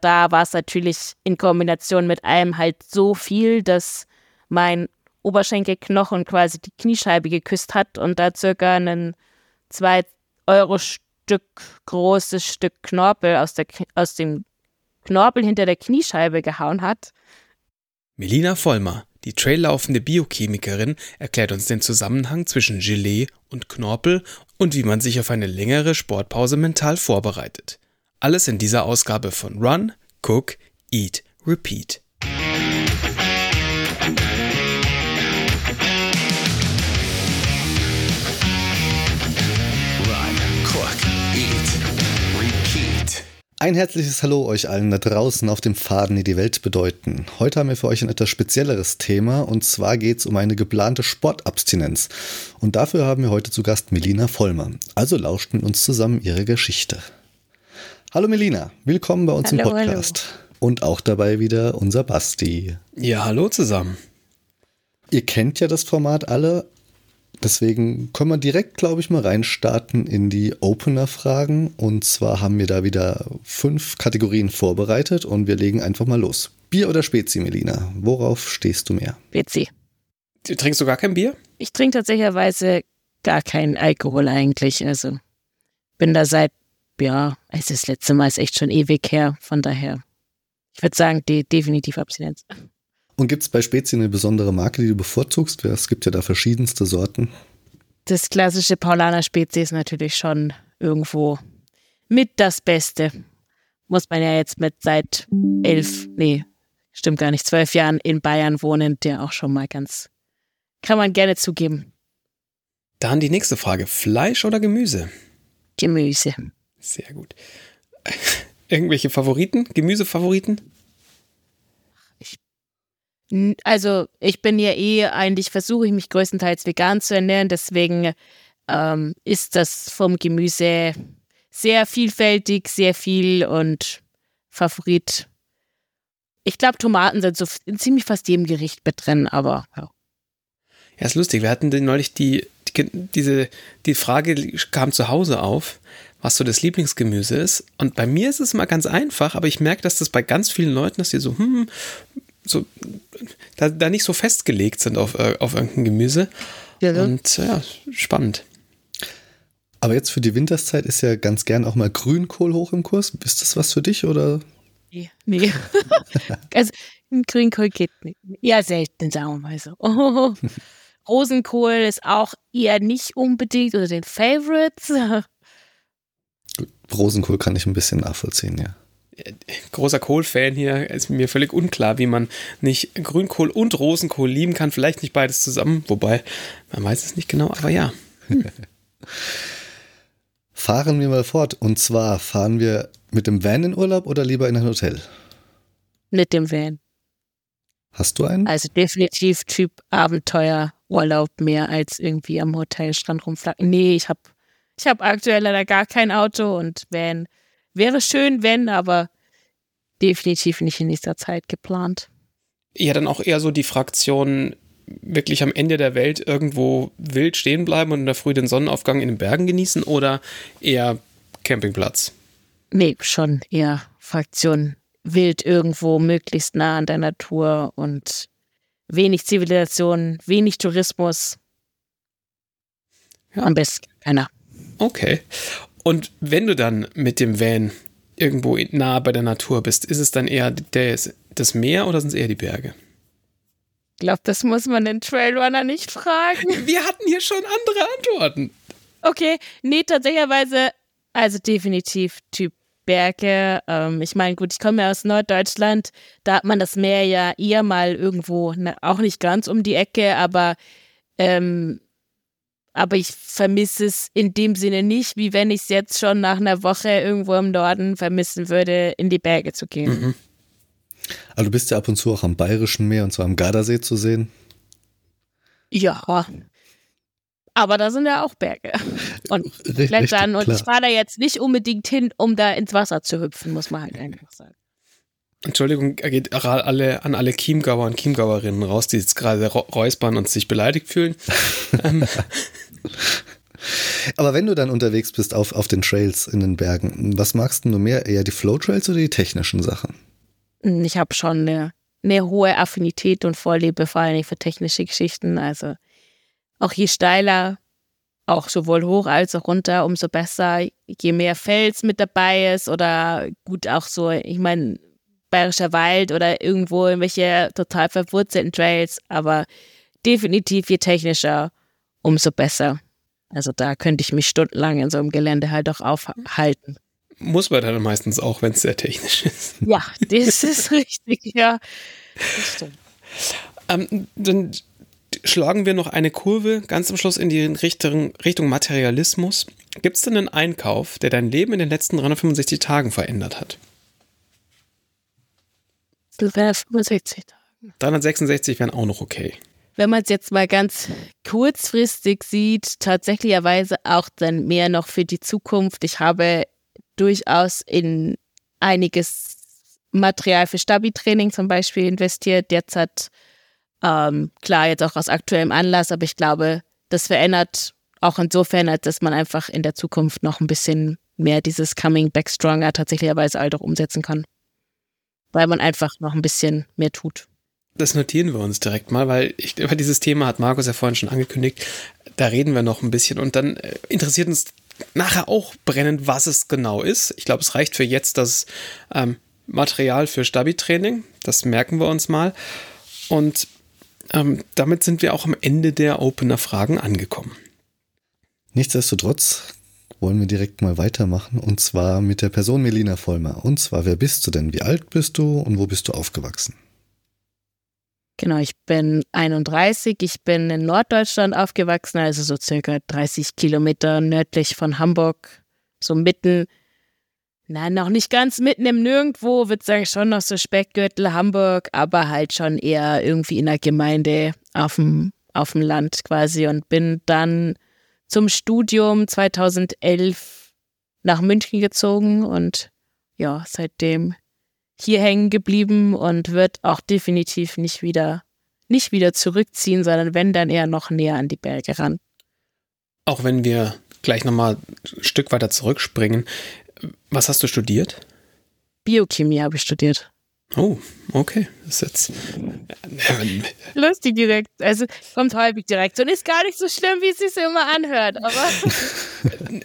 da war es natürlich in Kombination mit allem halt so viel, dass mein Oberschenkelknochen quasi die Kniescheibe geküsst hat und da circa einen 2 Euro Stück großes Stück Knorpel aus, der, aus dem Knorpel hinter der Kniescheibe gehauen hat. Melina Vollmer, die traillaufende Biochemikerin, erklärt uns den Zusammenhang zwischen Gelee und Knorpel und wie man sich auf eine längere Sportpause mental vorbereitet. Alles in dieser Ausgabe von Run, Cook, Eat, Repeat. Ein herzliches Hallo euch allen da draußen auf dem Faden, die die Welt bedeuten. Heute haben wir für euch ein etwas spezielleres Thema und zwar geht es um eine geplante Sportabstinenz. Und dafür haben wir heute zu Gast Melina Vollmer. Also lauscht mit uns zusammen ihre Geschichte. Hallo Melina, willkommen bei uns hallo, im Podcast. Hallo. Und auch dabei wieder unser Basti. Ja, hallo zusammen. Ihr kennt ja das Format alle, Deswegen können wir direkt, glaube ich, mal reinstarten in die Opener-Fragen. Und zwar haben wir da wieder fünf Kategorien vorbereitet und wir legen einfach mal los. Bier oder Spezi, Melina? Worauf stehst du mehr? Spezi. Du trinkst du gar kein Bier? Ich trinke tatsächlich gar keinen Alkohol eigentlich. Also bin da seit, ja, es ist das letzte Mal ist echt schon ewig her. Von daher, ich würde sagen, die definitiv Abstinenz. Und gibt es bei Spezi eine besondere Marke, die du bevorzugst? Es gibt ja da verschiedenste Sorten. Das klassische Paulaner Spezi ist natürlich schon irgendwo mit das Beste. Muss man ja jetzt mit seit elf, nee, stimmt gar nicht, zwölf Jahren in Bayern wohnen, der auch schon mal ganz, kann man gerne zugeben. Dann die nächste Frage. Fleisch oder Gemüse? Gemüse. Sehr gut. Irgendwelche Favoriten? Gemüsefavoriten? Also ich bin ja eh eigentlich, versuche ich mich größtenteils vegan zu ernähren, deswegen ähm, ist das vom Gemüse sehr vielfältig, sehr viel und Favorit. Ich glaube, Tomaten sind so in ziemlich fast jedem Gericht mit drin, aber ja. Ja, ist lustig. Wir hatten neulich die, die, diese, die Frage kam zu Hause auf, was so das Lieblingsgemüse ist. Und bei mir ist es mal ganz einfach, aber ich merke, dass das bei ganz vielen Leuten, dass die so, hm, so da, da nicht so festgelegt sind auf, äh, auf irgendein Gemüse. Ja, ja. Und ja, spannend. Aber jetzt für die Winterszeit ist ja ganz gern auch mal Grünkohl hoch im Kurs. Ist das was für dich oder? Nee. nee. also Grünkohl geht nicht. Ja, selten, sagen wir mal so. Oh. Rosenkohl ist auch eher nicht unbedingt unter den Favorites. Rosenkohl kann ich ein bisschen nachvollziehen, ja großer Kohl-Fan hier, ist mir völlig unklar, wie man nicht Grünkohl und Rosenkohl lieben kann. Vielleicht nicht beides zusammen, wobei man weiß es nicht genau, aber ja. fahren wir mal fort. Und zwar fahren wir mit dem Van in Urlaub oder lieber in ein Hotel? Mit dem Van. Hast du einen? Also definitiv Typ Abenteuer, Urlaub mehr als irgendwie am Hotelstrand rumflacken. Nee, ich habe ich hab aktuell leider gar kein Auto und Van Wäre schön, wenn, aber definitiv nicht in nächster Zeit geplant. Ja, dann auch eher so die Fraktion wirklich am Ende der Welt irgendwo wild stehen bleiben und in der Früh den Sonnenaufgang in den Bergen genießen oder eher Campingplatz? Nee, schon eher Fraktion wild irgendwo, möglichst nah an der Natur und wenig Zivilisation, wenig Tourismus. Ja. Am besten keiner. Okay. Und wenn du dann mit dem Van irgendwo nah bei der Natur bist, ist es dann eher der, das Meer oder sind es eher die Berge? Ich glaube, das muss man den Trailrunner nicht fragen. Wir hatten hier schon andere Antworten. Okay, nee, tatsächlicherweise, also definitiv Typ Berge. Ähm, ich meine, gut, ich komme ja aus Norddeutschland, da hat man das Meer ja eher mal irgendwo, ne, auch nicht ganz um die Ecke, aber ähm, aber ich vermisse es in dem Sinne nicht, wie wenn ich es jetzt schon nach einer Woche irgendwo im Norden vermissen würde, in die Berge zu gehen. Mhm. Also du bist ja ab und zu auch am Bayerischen Meer und zwar am Gardasee zu sehen. Ja. Aber da sind ja auch Berge und Klettern. Und ich fahre da jetzt nicht unbedingt hin, um da ins Wasser zu hüpfen, muss man halt einfach sagen. Entschuldigung, er geht alle, an alle Chiemgauer und Chiemgauerinnen raus, die jetzt gerade räuspern und sich beleidigt fühlen. Aber wenn du dann unterwegs bist auf, auf den Trails in den Bergen, was magst du mehr? Eher die Flow-Trails oder die technischen Sachen? Ich habe schon eine, eine hohe Affinität und Vorliebe vor allem für technische Geschichten. Also auch je steiler, auch sowohl hoch als auch runter, umso besser. Je mehr Fels mit dabei ist oder gut auch so, ich meine, Bayerischer Wald oder irgendwo irgendwelche total verwurzelten Trails, aber definitiv je technischer, umso besser. Also da könnte ich mich stundenlang in so einem Gelände halt auch aufhalten. Muss man dann meistens auch, wenn es sehr technisch ist. Ja, das ist richtig, ja. Ähm, dann schlagen wir noch eine Kurve ganz am Schluss in die Richtung, Richtung Materialismus. Gibt es denn einen Einkauf, der dein Leben in den letzten 365 Tagen verändert hat? 365 Tagen. 366 wären auch noch okay wenn man es jetzt mal ganz kurzfristig sieht, tatsächlicherweise auch dann mehr noch für die Zukunft. Ich habe durchaus in einiges Material für Stabi-Training zum Beispiel investiert. Derzeit, ähm, klar, jetzt auch aus aktuellem Anlass, aber ich glaube, das verändert auch insofern, als dass man einfach in der Zukunft noch ein bisschen mehr dieses Coming Back Stronger tatsächlicherweise halt auch umsetzen kann. Weil man einfach noch ein bisschen mehr tut. Das notieren wir uns direkt mal, weil ich, über dieses Thema hat Markus ja vorhin schon angekündigt. Da reden wir noch ein bisschen und dann äh, interessiert uns nachher auch brennend, was es genau ist. Ich glaube, es reicht für jetzt das ähm, Material für Stabi-Training. Das merken wir uns mal. Und ähm, damit sind wir auch am Ende der Opener-Fragen angekommen. Nichtsdestotrotz wollen wir direkt mal weitermachen und zwar mit der Person Melina Vollmer. Und zwar, wer bist du denn? Wie alt bist du und wo bist du aufgewachsen? Genau, ich bin 31. Ich bin in Norddeutschland aufgewachsen, also so circa 30 Kilometer nördlich von Hamburg, so mitten, nein, noch nicht ganz mitten im Nirgendwo, würde sagen schon noch so Speckgürtel Hamburg, aber halt schon eher irgendwie in der Gemeinde auf dem, auf dem Land quasi und bin dann zum Studium 2011 nach München gezogen und ja, seitdem hier hängen geblieben und wird auch definitiv nicht wieder, nicht wieder zurückziehen, sondern wenn dann eher noch näher an die Berge ran. Auch wenn wir gleich nochmal ein Stück weiter zurückspringen, was hast du studiert? Biochemie habe ich studiert. Oh, okay. Das ist jetzt. Lustig direkt. Also kommt häufig direkt und ist gar nicht so schlimm, wie es sich immer anhört. Aber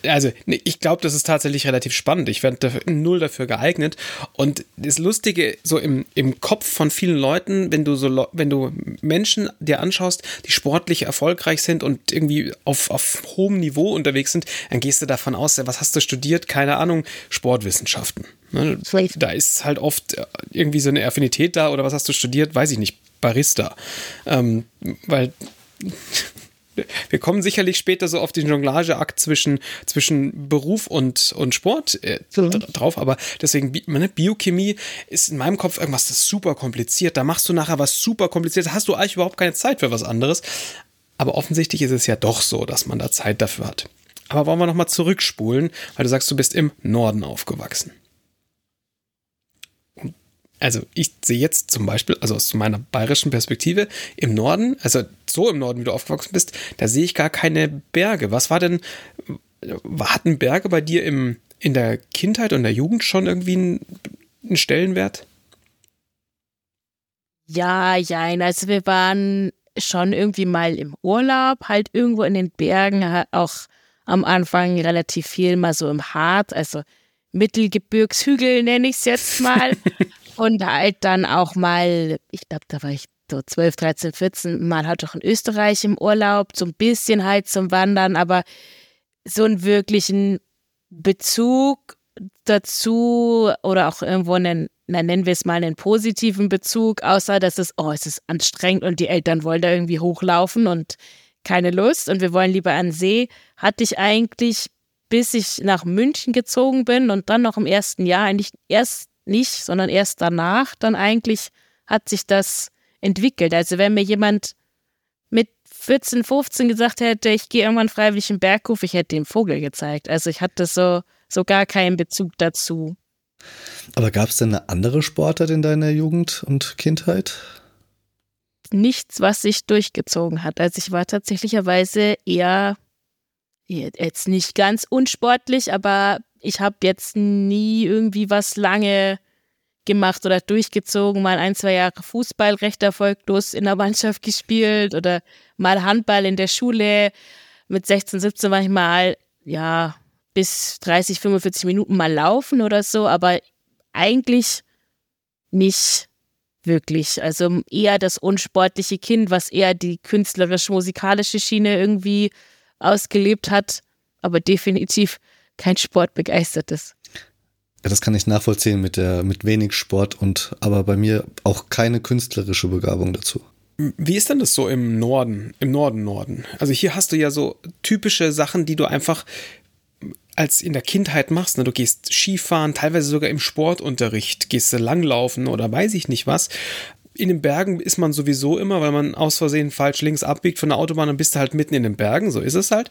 also, ich glaube, das ist tatsächlich relativ spannend. Ich werde dafür, null dafür geeignet. Und das Lustige, so im, im Kopf von vielen Leuten, wenn du so, wenn du Menschen dir anschaust, die sportlich erfolgreich sind und irgendwie auf, auf hohem Niveau unterwegs sind, dann gehst du davon aus, was hast du studiert? Keine Ahnung, Sportwissenschaften. Ne? Da ist halt oft äh, irgendwie so eine Affinität da oder was hast du studiert? Weiß ich nicht. Barista. Ähm, weil wir kommen sicherlich später so auf den Jonglageakt zwischen, zwischen Beruf und, und Sport äh, mhm. drauf, aber deswegen, ne, Biochemie ist in meinem Kopf irgendwas das super kompliziert. Da machst du nachher was super kompliziert, hast du eigentlich überhaupt keine Zeit für was anderes. Aber offensichtlich ist es ja doch so, dass man da Zeit dafür hat. Aber wollen wir nochmal zurückspulen, weil du sagst, du bist im Norden aufgewachsen also ich sehe jetzt zum Beispiel, also aus meiner bayerischen Perspektive, im Norden, also so im Norden, wie du aufgewachsen bist, da sehe ich gar keine Berge. Was war denn, hatten Berge bei dir im, in der Kindheit und der Jugend schon irgendwie einen, einen Stellenwert? Ja, ja, also wir waren schon irgendwie mal im Urlaub, halt irgendwo in den Bergen, auch am Anfang relativ viel mal so im Hart, also Mittelgebirgshügel nenne ich es jetzt mal. Und halt dann auch mal, ich glaube, da war ich so 12, 13, 14, mal halt auch in Österreich im Urlaub, so ein bisschen halt zum Wandern, aber so einen wirklichen Bezug dazu oder auch irgendwo einen, na, nennen wir es mal einen positiven Bezug, außer dass es, oh, es ist anstrengend und die Eltern wollen da irgendwie hochlaufen und keine Lust und wir wollen lieber an See, hatte ich eigentlich, bis ich nach München gezogen bin und dann noch im ersten Jahr eigentlich erst nicht, sondern erst danach dann eigentlich hat sich das entwickelt. Also wenn mir jemand mit 14, 15 gesagt hätte, ich gehe irgendwann freiwillig im Berghof, ich hätte dem Vogel gezeigt. Also ich hatte so, so gar keinen Bezug dazu. Aber gab es denn eine andere Sportart in deiner Jugend und Kindheit? Nichts, was sich durchgezogen hat. Also ich war tatsächlicherweise eher jetzt nicht ganz unsportlich, aber ich habe jetzt nie irgendwie was lange gemacht oder durchgezogen, mal ein, zwei Jahre Fußball recht erfolglos in der Mannschaft gespielt oder mal Handball in der Schule. Mit 16, 17 war ich mal, ja, bis 30, 45 Minuten mal laufen oder so, aber eigentlich nicht wirklich. Also eher das unsportliche Kind, was eher die künstlerisch-musikalische Schiene irgendwie ausgelebt hat, aber definitiv kein Sportbegeistertes. Ja, das kann ich nachvollziehen mit der, mit wenig Sport und aber bei mir auch keine künstlerische Begabung dazu. Wie ist denn das so im Norden, im Norden Norden? Also hier hast du ja so typische Sachen, die du einfach als in der Kindheit machst. Ne? Du gehst Skifahren, teilweise sogar im Sportunterricht, gehst du langlaufen oder weiß ich nicht was. In den Bergen ist man sowieso immer, weil man aus Versehen falsch links abbiegt von der Autobahn, dann bist du halt mitten in den Bergen, so ist es halt.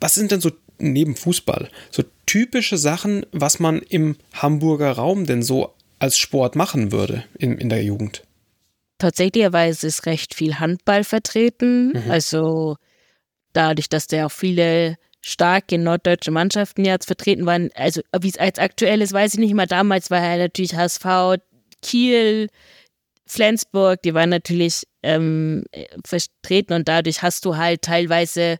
Was sind denn so neben Fußball so typische Sachen, was man im Hamburger Raum denn so als Sport machen würde in, in der Jugend? Tatsächlicherweise ist recht viel Handball vertreten. Mhm. Also dadurch, dass da auch viele starke norddeutsche Mannschaften jetzt vertreten waren. Also wie es als aktuell ist, weiß ich nicht mehr. Damals war ja natürlich HSV, Kiel, Flensburg, die waren natürlich ähm, vertreten und dadurch hast du halt teilweise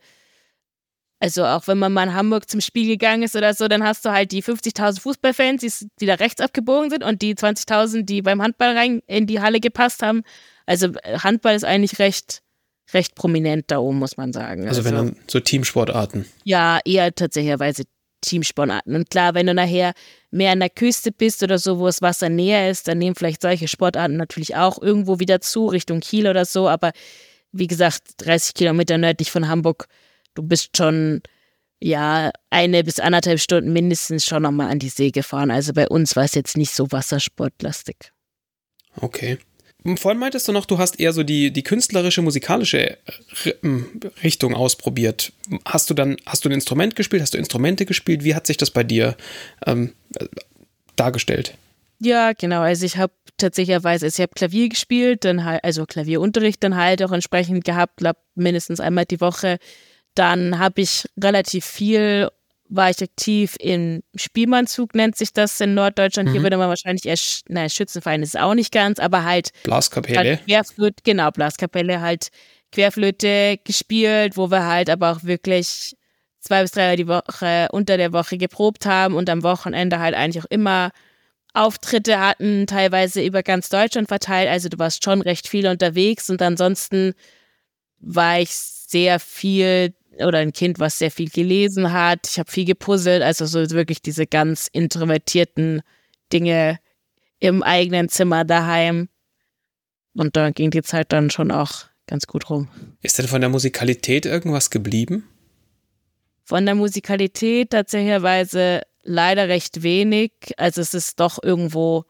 also auch wenn man mal in Hamburg zum Spiel gegangen ist oder so, dann hast du halt die 50.000 Fußballfans, die, die, da rechts abgebogen sind und die 20.000, die beim Handball rein in die Halle gepasst haben. Also äh, Handball ist eigentlich recht, recht prominent da oben, muss man sagen. Also, also wenn dann so Teamsportarten. Ja, eher tatsächlicherweise Teamsportarten. Und klar, wenn du nachher mehr an der Küste bist oder so, wo das Wasser näher ist, dann nehmen vielleicht solche Sportarten natürlich auch irgendwo wieder zu, Richtung Kiel oder so. Aber wie gesagt, 30 Kilometer nördlich von Hamburg du bist schon ja eine bis anderthalb Stunden mindestens schon nochmal an die See gefahren. Also bei uns war es jetzt nicht so wassersportlastig. Okay. Vorhin meintest du noch, du hast eher so die, die künstlerische, musikalische Richtung ausprobiert. Hast du dann, hast du ein Instrument gespielt? Hast du Instrumente gespielt? Wie hat sich das bei dir ähm, dargestellt? Ja, genau. Also ich habe tatsächlicherweise, also ich habe Klavier gespielt, dann halt, also Klavierunterricht dann halt auch entsprechend gehabt, glaube mindestens einmal die Woche. Dann habe ich relativ viel, war ich aktiv im Spielmannzug, nennt sich das in Norddeutschland. Mhm. Hier würde man wahrscheinlich eher, naja, Schützenverein ist es auch nicht ganz, aber halt. Blaskapelle. Halt Querflöte, genau, Blaskapelle halt Querflöte gespielt, wo wir halt aber auch wirklich zwei bis drei die Woche unter der Woche geprobt haben und am Wochenende halt eigentlich auch immer Auftritte hatten, teilweise über ganz Deutschland verteilt. Also du warst schon recht viel unterwegs und ansonsten war ich sehr viel oder ein Kind, was sehr viel gelesen hat. Ich habe viel gepuzzelt, also so wirklich diese ganz introvertierten Dinge im eigenen Zimmer daheim. Und da ging die Zeit dann schon auch ganz gut rum. Ist denn von der Musikalität irgendwas geblieben? Von der Musikalität tatsächlich leider recht wenig. Also es ist doch irgendwo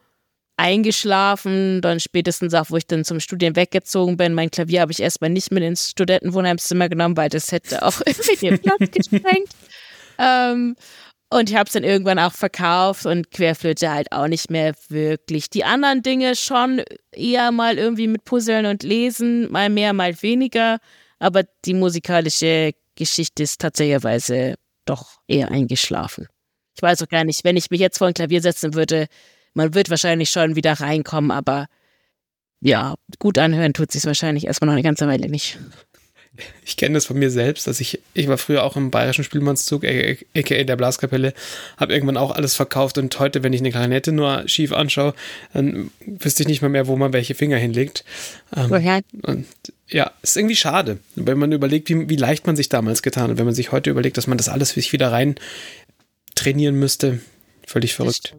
eingeschlafen. Dann spätestens auch, wo ich dann zum Studieren weggezogen bin. Mein Klavier habe ich erstmal nicht mit ins Studentenwohnheimszimmer genommen, weil das hätte auch irgendwie den Platz gesprengt. Ähm, und ich habe es dann irgendwann auch verkauft und Querflöte halt auch nicht mehr wirklich. Die anderen Dinge schon eher mal irgendwie mit Puzzeln und Lesen, mal mehr, mal weniger. Aber die musikalische Geschichte ist tatsächlich doch eher eingeschlafen. Ich weiß auch gar nicht, wenn ich mich jetzt vor ein Klavier setzen würde, man wird wahrscheinlich schon wieder reinkommen, aber ja, gut anhören tut sich wahrscheinlich erstmal noch eine ganze Weile nicht. Ich kenne das von mir selbst, dass ich, ich war früher auch im bayerischen Spielmannszug, aka der Blaskapelle, habe irgendwann auch alles verkauft und heute, wenn ich eine Klarinette nur schief anschaue, dann wüsste ich nicht mehr mehr, wo man welche Finger hinlegt. Ähm, Woher? Und ja, ist irgendwie schade, wenn man überlegt, wie, wie leicht man sich damals getan hat. Wenn man sich heute überlegt, dass man das alles sich wieder rein trainieren müsste, völlig verrückt.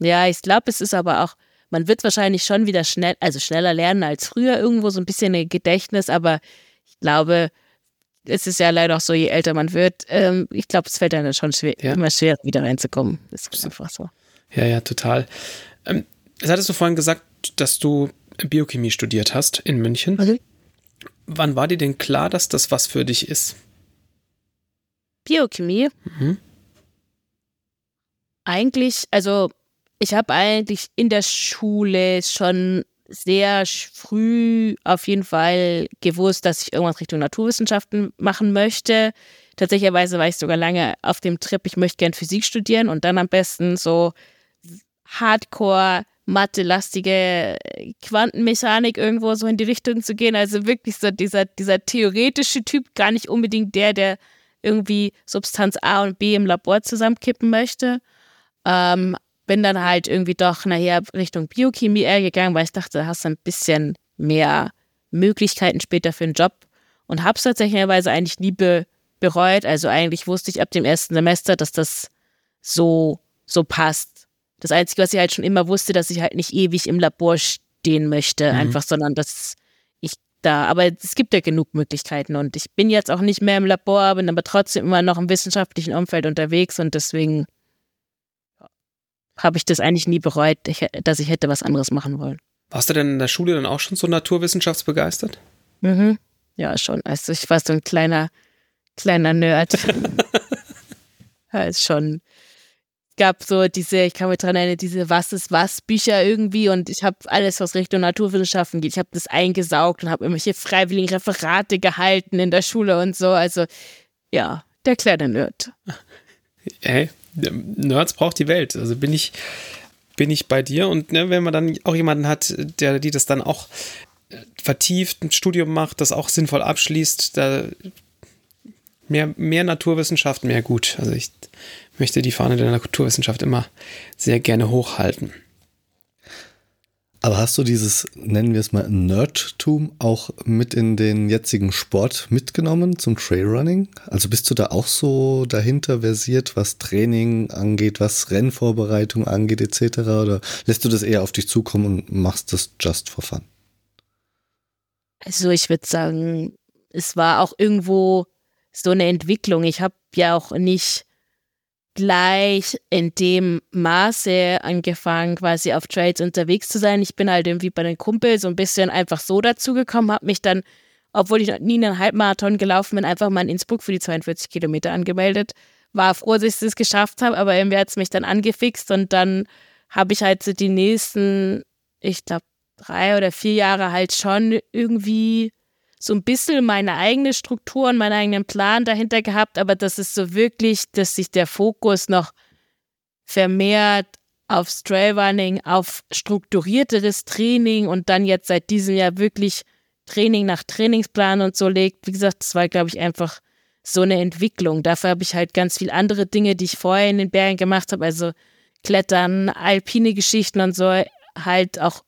Ja, ich glaube, es ist aber auch, man wird wahrscheinlich schon wieder schnell, also schneller lernen als früher, irgendwo so ein bisschen ein Gedächtnis, aber ich glaube, es ist ja leider auch so, je älter man wird, ähm, ich glaube, es fällt dann schon schwer, ja. immer schwerer, wieder reinzukommen. Das ist einfach so. Ja, ja, total. Ähm, das hattest du vorhin gesagt, dass du Biochemie studiert hast in München. Okay. Wann war dir denn klar, dass das was für dich ist? Biochemie? Mhm. Eigentlich, also ich habe eigentlich in der Schule schon sehr früh auf jeden Fall gewusst, dass ich irgendwas Richtung Naturwissenschaften machen möchte. tatsächlicherweise war ich sogar lange auf dem Trip, ich möchte gern Physik studieren und dann am besten so Hardcore Mathe-lastige Quantenmechanik irgendwo so in die Richtung zu gehen. Also wirklich so dieser, dieser theoretische Typ, gar nicht unbedingt der, der irgendwie Substanz A und B im Labor zusammenkippen möchte. Ähm, bin dann halt irgendwie doch nachher Richtung Biochemie eher gegangen, weil ich dachte, da hast du ein bisschen mehr Möglichkeiten später für einen Job und habe es tatsächlich eigentlich nie be bereut. Also eigentlich wusste ich ab dem ersten Semester, dass das so, so passt. Das Einzige, was ich halt schon immer wusste, dass ich halt nicht ewig im Labor stehen möchte, mhm. einfach, sondern dass ich da, aber es gibt ja genug Möglichkeiten und ich bin jetzt auch nicht mehr im Labor, bin aber trotzdem immer noch im wissenschaftlichen Umfeld unterwegs und deswegen habe ich das eigentlich nie bereut, dass ich hätte was anderes machen wollen. Warst du denn in der Schule dann auch schon so naturwissenschaftsbegeistert? Mhm. Ja, schon. Also ich war so ein kleiner, kleiner Nerd. ist schon. Gab so diese, ich kann mich dran erinnern, diese Was ist was Bücher irgendwie und ich habe alles, was Richtung Naturwissenschaften geht, ich habe das eingesaugt und habe irgendwelche freiwilligen Referate gehalten in der Schule und so. Also ja, der kleine Nerd. Hey, Nerds braucht die Welt. Also bin ich, bin ich bei dir. Und ne, wenn man dann auch jemanden hat, der die das dann auch äh, vertieft, ein Studium macht, das auch sinnvoll abschließt, da mehr, mehr Naturwissenschaft, mehr gut. Also ich möchte die Fahne der Naturwissenschaft immer sehr gerne hochhalten. Aber hast du dieses, nennen wir es mal, Nerdtum auch mit in den jetzigen Sport mitgenommen zum Trailrunning? Also bist du da auch so dahinter versiert, was Training angeht, was Rennvorbereitung angeht, etc.? Oder lässt du das eher auf dich zukommen und machst das just for fun? Also ich würde sagen, es war auch irgendwo so eine Entwicklung. Ich habe ja auch nicht gleich in dem Maße angefangen, quasi auf Trades unterwegs zu sein. Ich bin halt irgendwie bei den Kumpel so ein bisschen einfach so dazugekommen, habe mich dann, obwohl ich noch nie einen Halbmarathon gelaufen bin, einfach mal in Innsbruck für die 42 Kilometer angemeldet. War froh, dass ich es geschafft habe, aber irgendwie hat es mich dann angefixt und dann habe ich halt so die nächsten, ich glaube, drei oder vier Jahre halt schon irgendwie so ein bisschen meine eigene Struktur und meinen eigenen Plan dahinter gehabt, aber das ist so wirklich, dass sich der Fokus noch vermehrt aufs Trailrunning, auf strukturierteres Training und dann jetzt seit diesem Jahr wirklich Training nach Trainingsplan und so legt. Wie gesagt, das war, glaube ich, einfach so eine Entwicklung. Dafür habe ich halt ganz viele andere Dinge, die ich vorher in den Bergen gemacht habe, also Klettern, alpine Geschichten und so, halt auch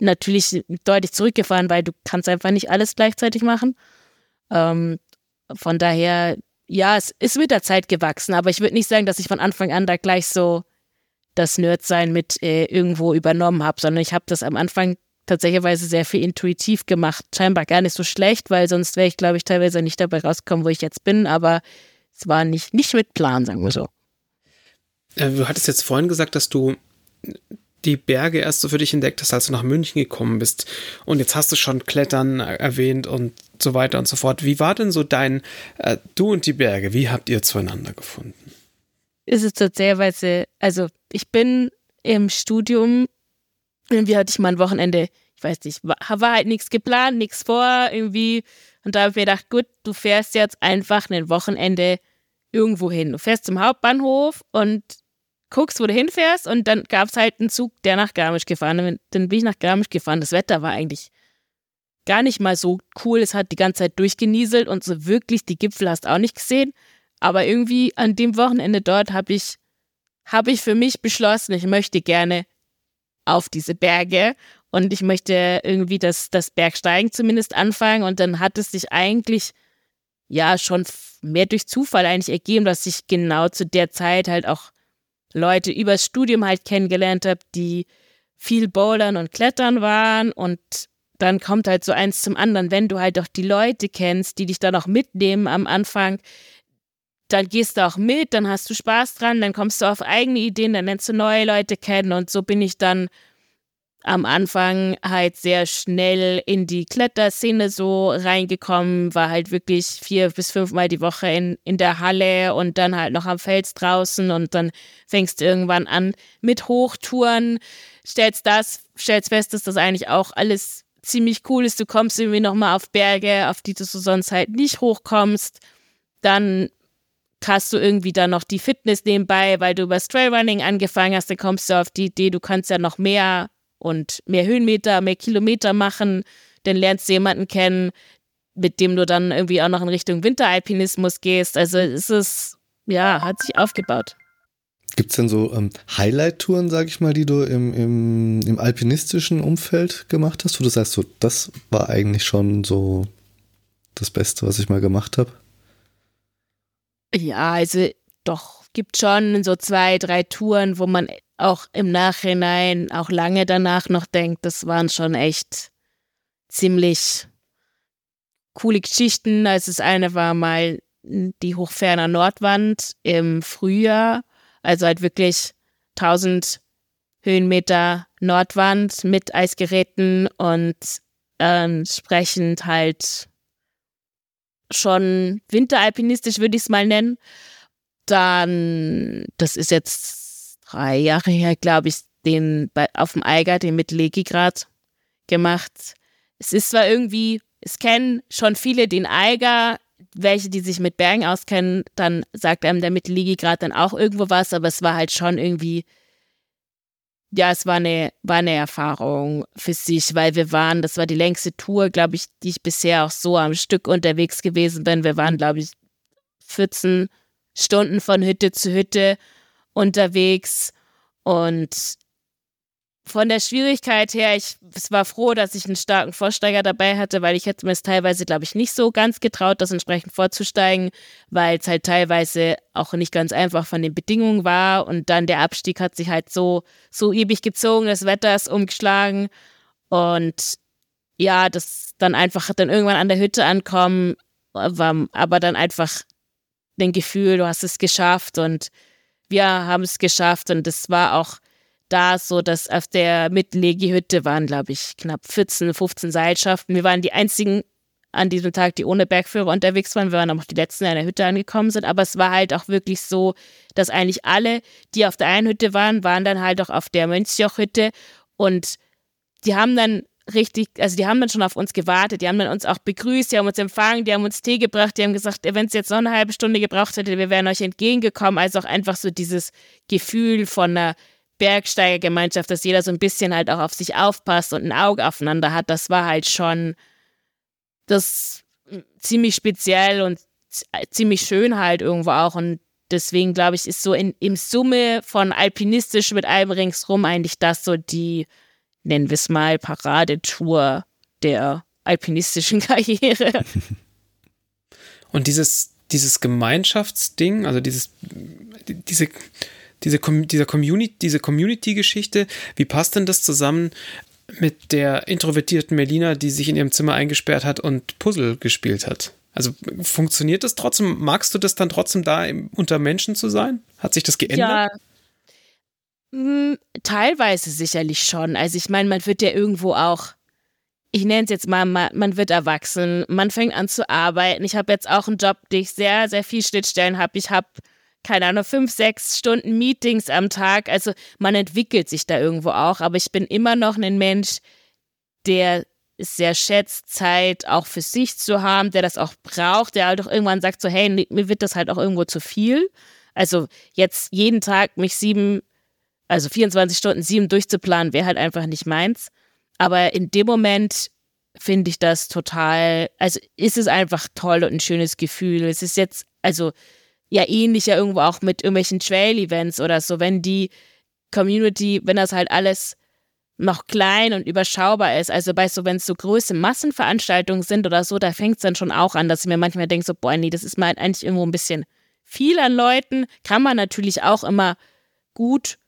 natürlich deutlich zurückgefahren, weil du kannst einfach nicht alles gleichzeitig machen. Ähm, von daher, ja, es ist mit der Zeit gewachsen, aber ich würde nicht sagen, dass ich von Anfang an da gleich so das Nerdsein mit äh, irgendwo übernommen habe, sondern ich habe das am Anfang tatsächlich sehr viel intuitiv gemacht. Scheinbar gar nicht so schlecht, weil sonst wäre ich, glaube ich, teilweise nicht dabei rausgekommen, wo ich jetzt bin, aber es war nicht, nicht mit Plan, sagen wir so. Äh, du hattest jetzt vorhin gesagt, dass du die Berge erst so für dich entdeckt hast, als du nach München gekommen bist. Und jetzt hast du schon Klettern erwähnt und so weiter und so fort. Wie war denn so dein, äh, du und die Berge, wie habt ihr zueinander gefunden? Ist es tatsächlich, also ich bin im Studium, irgendwie hatte ich mal ein Wochenende, ich weiß nicht, war, war halt nichts geplant, nichts vor, irgendwie. Und da habe ich mir gedacht, gut, du fährst jetzt einfach ein Wochenende irgendwo hin. Du fährst zum Hauptbahnhof und guckst, wo du hinfährst und dann gab es halt einen Zug, der nach Garmisch gefahren ist. Dann bin ich nach Garmisch gefahren. Das Wetter war eigentlich gar nicht mal so cool. Es hat die ganze Zeit durchgenieselt und so wirklich die Gipfel hast auch nicht gesehen. Aber irgendwie an dem Wochenende dort habe ich, hab ich für mich beschlossen, ich möchte gerne auf diese Berge und ich möchte irgendwie das, das Bergsteigen zumindest anfangen. Und dann hat es sich eigentlich ja schon mehr durch Zufall eigentlich ergeben, dass ich genau zu der Zeit halt auch Leute übers Studium halt kennengelernt habe, die viel Bouldern und Klettern waren und dann kommt halt so eins zum anderen. Wenn du halt auch die Leute kennst, die dich dann auch mitnehmen am Anfang, dann gehst du auch mit, dann hast du Spaß dran, dann kommst du auf eigene Ideen, dann lernst du neue Leute kennen und so bin ich dann am Anfang halt sehr schnell in die Kletterszene so reingekommen, war halt wirklich vier bis fünfmal die Woche in, in der Halle und dann halt noch am Fels draußen und dann fängst du irgendwann an mit Hochtouren, stellst das, stellst fest, dass das eigentlich auch alles ziemlich cool ist. Du kommst irgendwie nochmal auf Berge, auf die du so sonst halt nicht hochkommst. Dann hast du irgendwie dann noch die Fitness nebenbei, weil du über Trailrunning angefangen hast, dann kommst du auf die Idee, du kannst ja noch mehr und mehr Höhenmeter, mehr Kilometer machen, dann lernst du jemanden kennen, mit dem du dann irgendwie auch noch in Richtung Winteralpinismus gehst. Also es ist, ja, hat sich aufgebaut. Gibt es denn so ähm, Highlight-Touren, sag ich mal, die du im, im, im alpinistischen Umfeld gemacht hast, wo du sagst, so, das war eigentlich schon so das Beste, was ich mal gemacht habe? Ja, also doch, gibt schon so zwei, drei Touren, wo man auch im Nachhinein, auch lange danach noch denkt, das waren schon echt ziemlich coole Geschichten. Also das eine war mal die Hochferner Nordwand im Frühjahr, also halt wirklich 1000 Höhenmeter Nordwand mit Eisgeräten und entsprechend halt schon winteralpinistisch, würde ich es mal nennen. Dann, das ist jetzt drei Jahre her, glaube ich, den bei, auf dem Eiger, den mit Legigrad gemacht. Es ist zwar irgendwie, es kennen schon viele den Eiger, welche, die sich mit Bergen auskennen, dann sagt einem der mit Legigrad dann auch irgendwo was, aber es war halt schon irgendwie ja, es war eine, war eine Erfahrung für sich, weil wir waren, das war die längste Tour, glaube ich, die ich bisher auch so am Stück unterwegs gewesen bin. Wir waren, glaube ich, 14 Stunden von Hütte zu Hütte unterwegs. Und von der Schwierigkeit her, ich war froh, dass ich einen starken Vorsteiger dabei hatte, weil ich hätte mir es teilweise, glaube ich, nicht so ganz getraut, das entsprechend vorzusteigen, weil es halt teilweise auch nicht ganz einfach von den Bedingungen war. Und dann der Abstieg hat sich halt so, so ewig gezogen, das Wetter ist umgeschlagen. Und ja, das dann einfach dann irgendwann an der Hütte ankommen, aber dann einfach den Gefühl, du hast es geschafft und wir haben es geschafft und das war auch da so, dass auf der Mittellegihütte waren, glaube ich, knapp 14, 15 Seilschaften. Wir waren die einzigen an diesem Tag, die ohne Bergführer unterwegs waren. Wir waren auch die letzten, die an der Hütte angekommen sind. Aber es war halt auch wirklich so, dass eigentlich alle, die auf der einen Hütte waren, waren dann halt auch auf der Mönchjoch-Hütte. Und die haben dann richtig, also die haben dann schon auf uns gewartet, die haben dann uns auch begrüßt, die haben uns empfangen, die haben uns Tee gebracht, die haben gesagt, wenn es jetzt noch eine halbe Stunde gebraucht hätte, wir wären euch entgegengekommen. Also auch einfach so dieses Gefühl von einer Bergsteigergemeinschaft, dass jeder so ein bisschen halt auch auf sich aufpasst und ein Auge aufeinander hat, das war halt schon das ziemlich speziell und ziemlich schön halt irgendwo auch. Und deswegen glaube ich, ist so in, im Summe von alpinistisch mit allem ringsrum eigentlich das so die, nennen wir es mal, Paradetour der alpinistischen Karriere. Und dieses, dieses Gemeinschaftsding, also dieses, diese, diese, dieser Community, diese Community-Geschichte, wie passt denn das zusammen mit der introvertierten Melina, die sich in ihrem Zimmer eingesperrt hat und Puzzle gespielt hat? Also funktioniert das trotzdem? Magst du das dann trotzdem da im, unter Menschen zu sein? Hat sich das geändert? Ja. Hm, teilweise sicherlich schon. Also ich meine, man wird ja irgendwo auch, ich nenne es jetzt mal, man wird erwachsen, man fängt an zu arbeiten. Ich habe jetzt auch einen Job, den ich sehr, sehr viel Schnittstellen habe. Ich habe keine Ahnung, fünf, sechs Stunden Meetings am Tag. Also man entwickelt sich da irgendwo auch, aber ich bin immer noch ein Mensch, der es sehr schätzt, Zeit auch für sich zu haben, der das auch braucht, der halt auch irgendwann sagt so, hey, mir wird das halt auch irgendwo zu viel. Also jetzt jeden Tag mich sieben, also 24 Stunden sieben durchzuplanen, wäre halt einfach nicht meins. Aber in dem Moment finde ich das total, also ist es einfach toll und ein schönes Gefühl. Es ist jetzt, also ja ähnlich ja irgendwo auch mit irgendwelchen Trail-Events oder so, wenn die Community, wenn das halt alles noch klein und überschaubar ist. Also bei so, wenn es so große Massenveranstaltungen sind oder so, da fängt es dann schon auch an, dass ich mir manchmal denke, so, boah, nee, das ist mal eigentlich irgendwo ein bisschen viel an Leuten. Kann man natürlich auch immer gut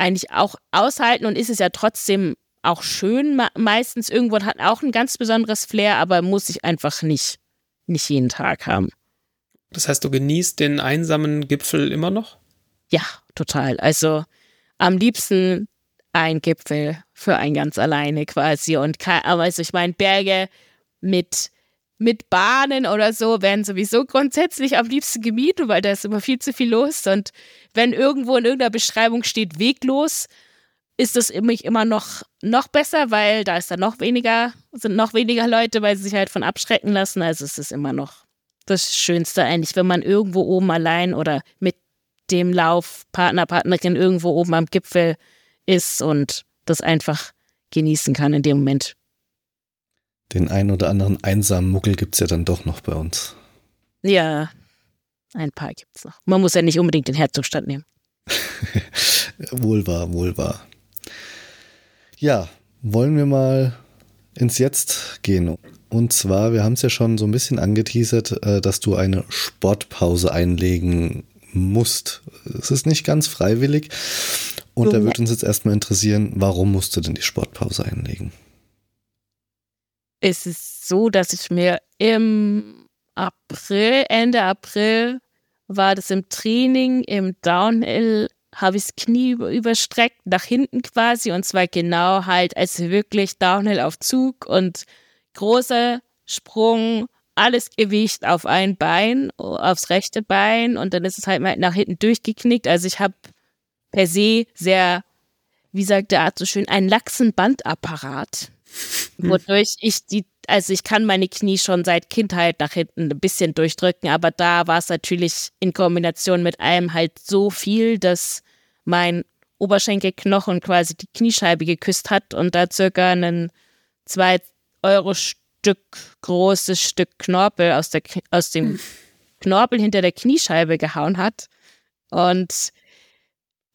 eigentlich auch aushalten und ist es ja trotzdem auch schön meistens irgendwo hat auch ein ganz besonderes Flair, aber muss ich einfach nicht, nicht jeden Tag haben. Das heißt, du genießt den einsamen Gipfel immer noch? Ja, total. Also am liebsten ein Gipfel für ein ganz alleine quasi. Und also ich meine, Berge mit, mit Bahnen oder so werden sowieso grundsätzlich am liebsten gemieden, weil da ist immer viel zu viel los. Und wenn irgendwo in irgendeiner Beschreibung steht weglos, ist das immer, immer noch, noch besser, weil da ist dann noch weniger, sind noch weniger Leute, weil sie sich halt von abschrecken lassen. Also es ist immer noch das Schönste eigentlich, wenn man irgendwo oben allein oder mit dem Laufpartner, Partnerin irgendwo oben am Gipfel ist und das einfach genießen kann in dem Moment. Den einen oder anderen einsamen Muckel gibt es ja dann doch noch bei uns. Ja, ein paar gibt es noch. Man muss ja nicht unbedingt den Herzogstand nehmen. wohl wahr, wohl wahr. Ja, wollen wir mal ins Jetzt gehen. Und zwar, wir haben es ja schon so ein bisschen angeteasert, äh, dass du eine Sportpause einlegen musst. Es ist nicht ganz freiwillig. Und da würde uns jetzt erstmal interessieren, warum musst du denn die Sportpause einlegen? Es ist so, dass ich mir im April, Ende April, war das im Training, im Downhill, habe ich das Knie überstreckt, nach hinten quasi, und zwar genau halt als wirklich Downhill auf Zug und großer Sprung, alles Gewicht auf ein Bein, aufs rechte Bein und dann ist es halt mal nach hinten durchgeknickt. Also ich habe per se sehr, wie sagt der Arzt so schön, einen laxen Bandapparat. Wodurch ich die, also ich kann meine Knie schon seit Kindheit nach hinten ein bisschen durchdrücken, aber da war es natürlich in Kombination mit allem halt so viel, dass mein Oberschenkelknochen quasi die Kniescheibe geküsst hat und da circa einen zwei Euro Stück großes Stück Knorpel aus, der, aus dem Knorpel hinter der Kniescheibe gehauen hat. Und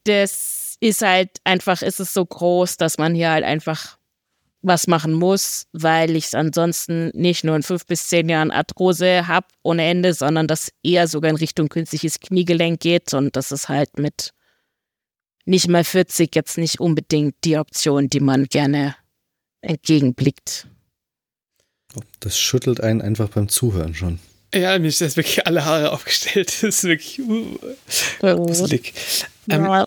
das ist halt einfach, ist es so groß, dass man hier halt einfach was machen muss, weil ich ansonsten nicht nur in fünf bis zehn Jahren Arthrose habe ohne Ende, sondern das eher sogar in Richtung künstliches Kniegelenk geht und das ist halt mit nicht mal 40 jetzt nicht unbedingt die Option, die man gerne entgegenblickt. Das schüttelt einen einfach beim Zuhören schon. Ja, mir ist das wirklich alle Haare aufgestellt. Das ist wirklich uh, gruselig. Ähm,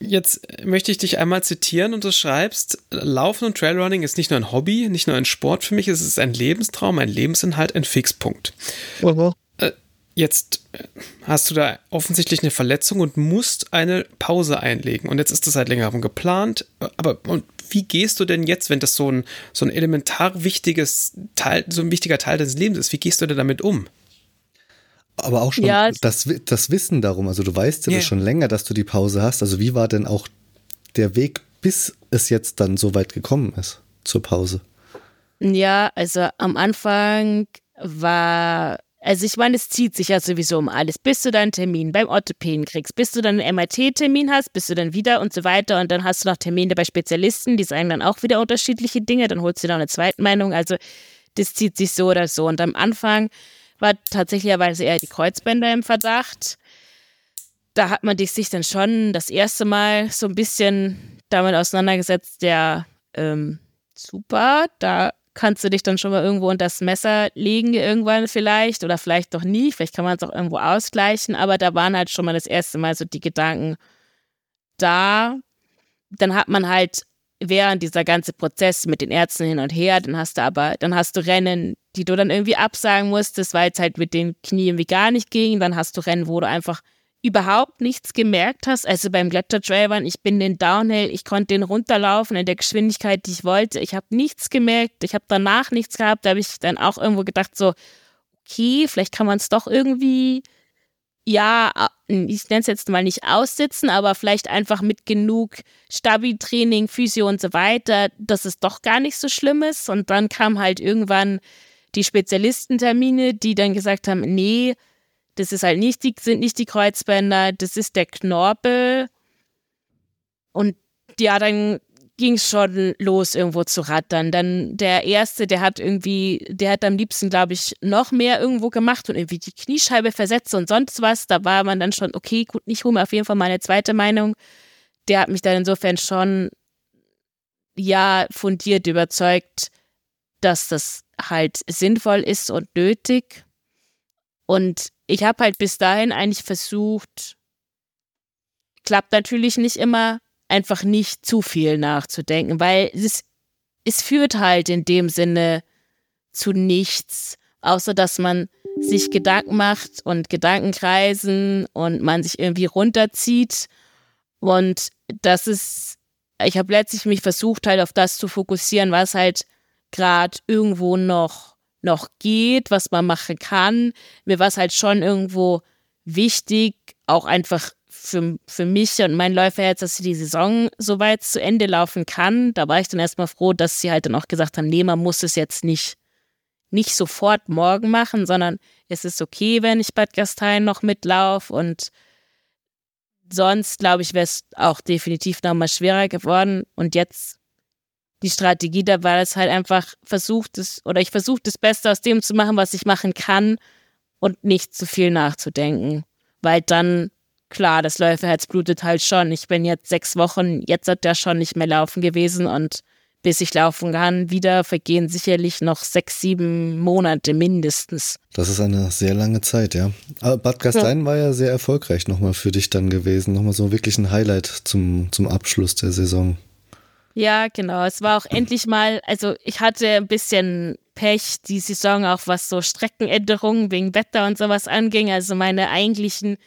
jetzt möchte ich dich einmal zitieren und du schreibst, Laufen und Trailrunning ist nicht nur ein Hobby, nicht nur ein Sport für mich, es ist ein Lebenstraum, ein Lebensinhalt, ein Fixpunkt. Uh Jetzt äh, hast du da offensichtlich eine Verletzung und musst eine Pause einlegen. Und jetzt ist das seit längerem geplant. Aber und wie gehst du denn jetzt, wenn das so ein, so ein elementar wichtiges Teil, so ein wichtiger Teil deines Lebens ist, wie gehst du denn damit um? Aber auch schon ja, das, das Wissen darum, also du weißt ja yeah. schon länger, dass du die Pause hast. Also wie war denn auch der Weg, bis es jetzt dann so weit gekommen ist zur Pause? Ja, also am Anfang war also ich meine, es zieht sich ja sowieso um alles. Bis du deinen Termin beim Orthopäden kriegst, bis du dann einen MRT-Termin hast, bis du dann wieder und so weiter. Und dann hast du noch Termine bei Spezialisten, die sagen dann auch wieder unterschiedliche Dinge. Dann holst du noch eine zweite Meinung. Also das zieht sich so oder so. Und am Anfang war tatsächlicherweise eher die Kreuzbänder im Verdacht. Da hat man sich dann schon das erste Mal so ein bisschen damit auseinandergesetzt, ja, ähm, super, da kannst du dich dann schon mal irgendwo unter das Messer legen irgendwann vielleicht oder vielleicht doch nie, vielleicht kann man es auch irgendwo ausgleichen, aber da waren halt schon mal das erste Mal so die Gedanken da. Dann hat man halt während dieser ganze Prozess mit den Ärzten hin und her, dann hast du aber, dann hast du Rennen, die du dann irgendwie absagen musstest, weil es halt mit den Knien irgendwie gar nicht ging. Dann hast du Rennen, wo du einfach überhaupt nichts gemerkt hast. Also beim Gletscher-Trailrun, ich bin den Downhill, ich konnte den runterlaufen in der Geschwindigkeit, die ich wollte. Ich habe nichts gemerkt, ich habe danach nichts gehabt. Da habe ich dann auch irgendwo gedacht, so, okay, vielleicht kann man es doch irgendwie, ja, ich nenne es jetzt mal nicht aussitzen, aber vielleicht einfach mit genug Stabi-Training, Physio und so weiter, dass es doch gar nicht so schlimm ist. Und dann kam halt irgendwann die Spezialistentermine, die dann gesagt haben, nee, das ist halt nicht die, sind nicht die Kreuzbänder, das ist der Knorpel. Und ja, dann ging es schon los, irgendwo zu rattern. Dann der erste, der hat irgendwie, der hat am liebsten, glaube ich, noch mehr irgendwo gemacht und irgendwie die Kniescheibe versetzt und sonst was. Da war man dann schon, okay, gut, nicht rum, auf jeden Fall meine zweite Meinung. Der hat mich dann insofern schon, ja, fundiert überzeugt, dass das halt sinnvoll ist und nötig. Und ich habe halt bis dahin eigentlich versucht, klappt natürlich nicht immer, einfach nicht zu viel nachzudenken, weil es, es führt halt in dem Sinne zu nichts, außer dass man sich Gedanken macht und Gedanken kreisen und man sich irgendwie runterzieht. Und das ist, ich habe letztlich mich versucht, halt auf das zu fokussieren, was halt gerade irgendwo noch noch geht, was man machen kann. Mir war es halt schon irgendwo wichtig, auch einfach für, für mich und mein Läuferherz, dass die Saison soweit zu Ende laufen kann. Da war ich dann erstmal froh, dass sie halt dann auch gesagt haben, nee, man muss es jetzt nicht, nicht sofort morgen machen, sondern es ist okay, wenn ich Bad Gastein noch mitlaufe und sonst, glaube ich, wäre es auch definitiv nochmal schwerer geworden. Und jetzt die Strategie da war es halt einfach versucht es, oder ich versuche das Beste aus dem zu machen, was ich machen kann und nicht zu viel nachzudenken. Weil dann, klar, das Läuferherz blutet halt schon. Ich bin jetzt sechs Wochen, jetzt hat der schon nicht mehr laufen gewesen und bis ich laufen kann, wieder vergehen sicherlich noch sechs, sieben Monate mindestens. Das ist eine sehr lange Zeit, ja. Aber Bad Gastein ja. war ja sehr erfolgreich nochmal für dich dann gewesen. Nochmal so wirklich ein Highlight zum, zum Abschluss der Saison. Ja, genau. Es war auch endlich mal, also ich hatte ein bisschen Pech die Saison, auch was so Streckenänderungen wegen Wetter und sowas anging. Also meine eigentlichen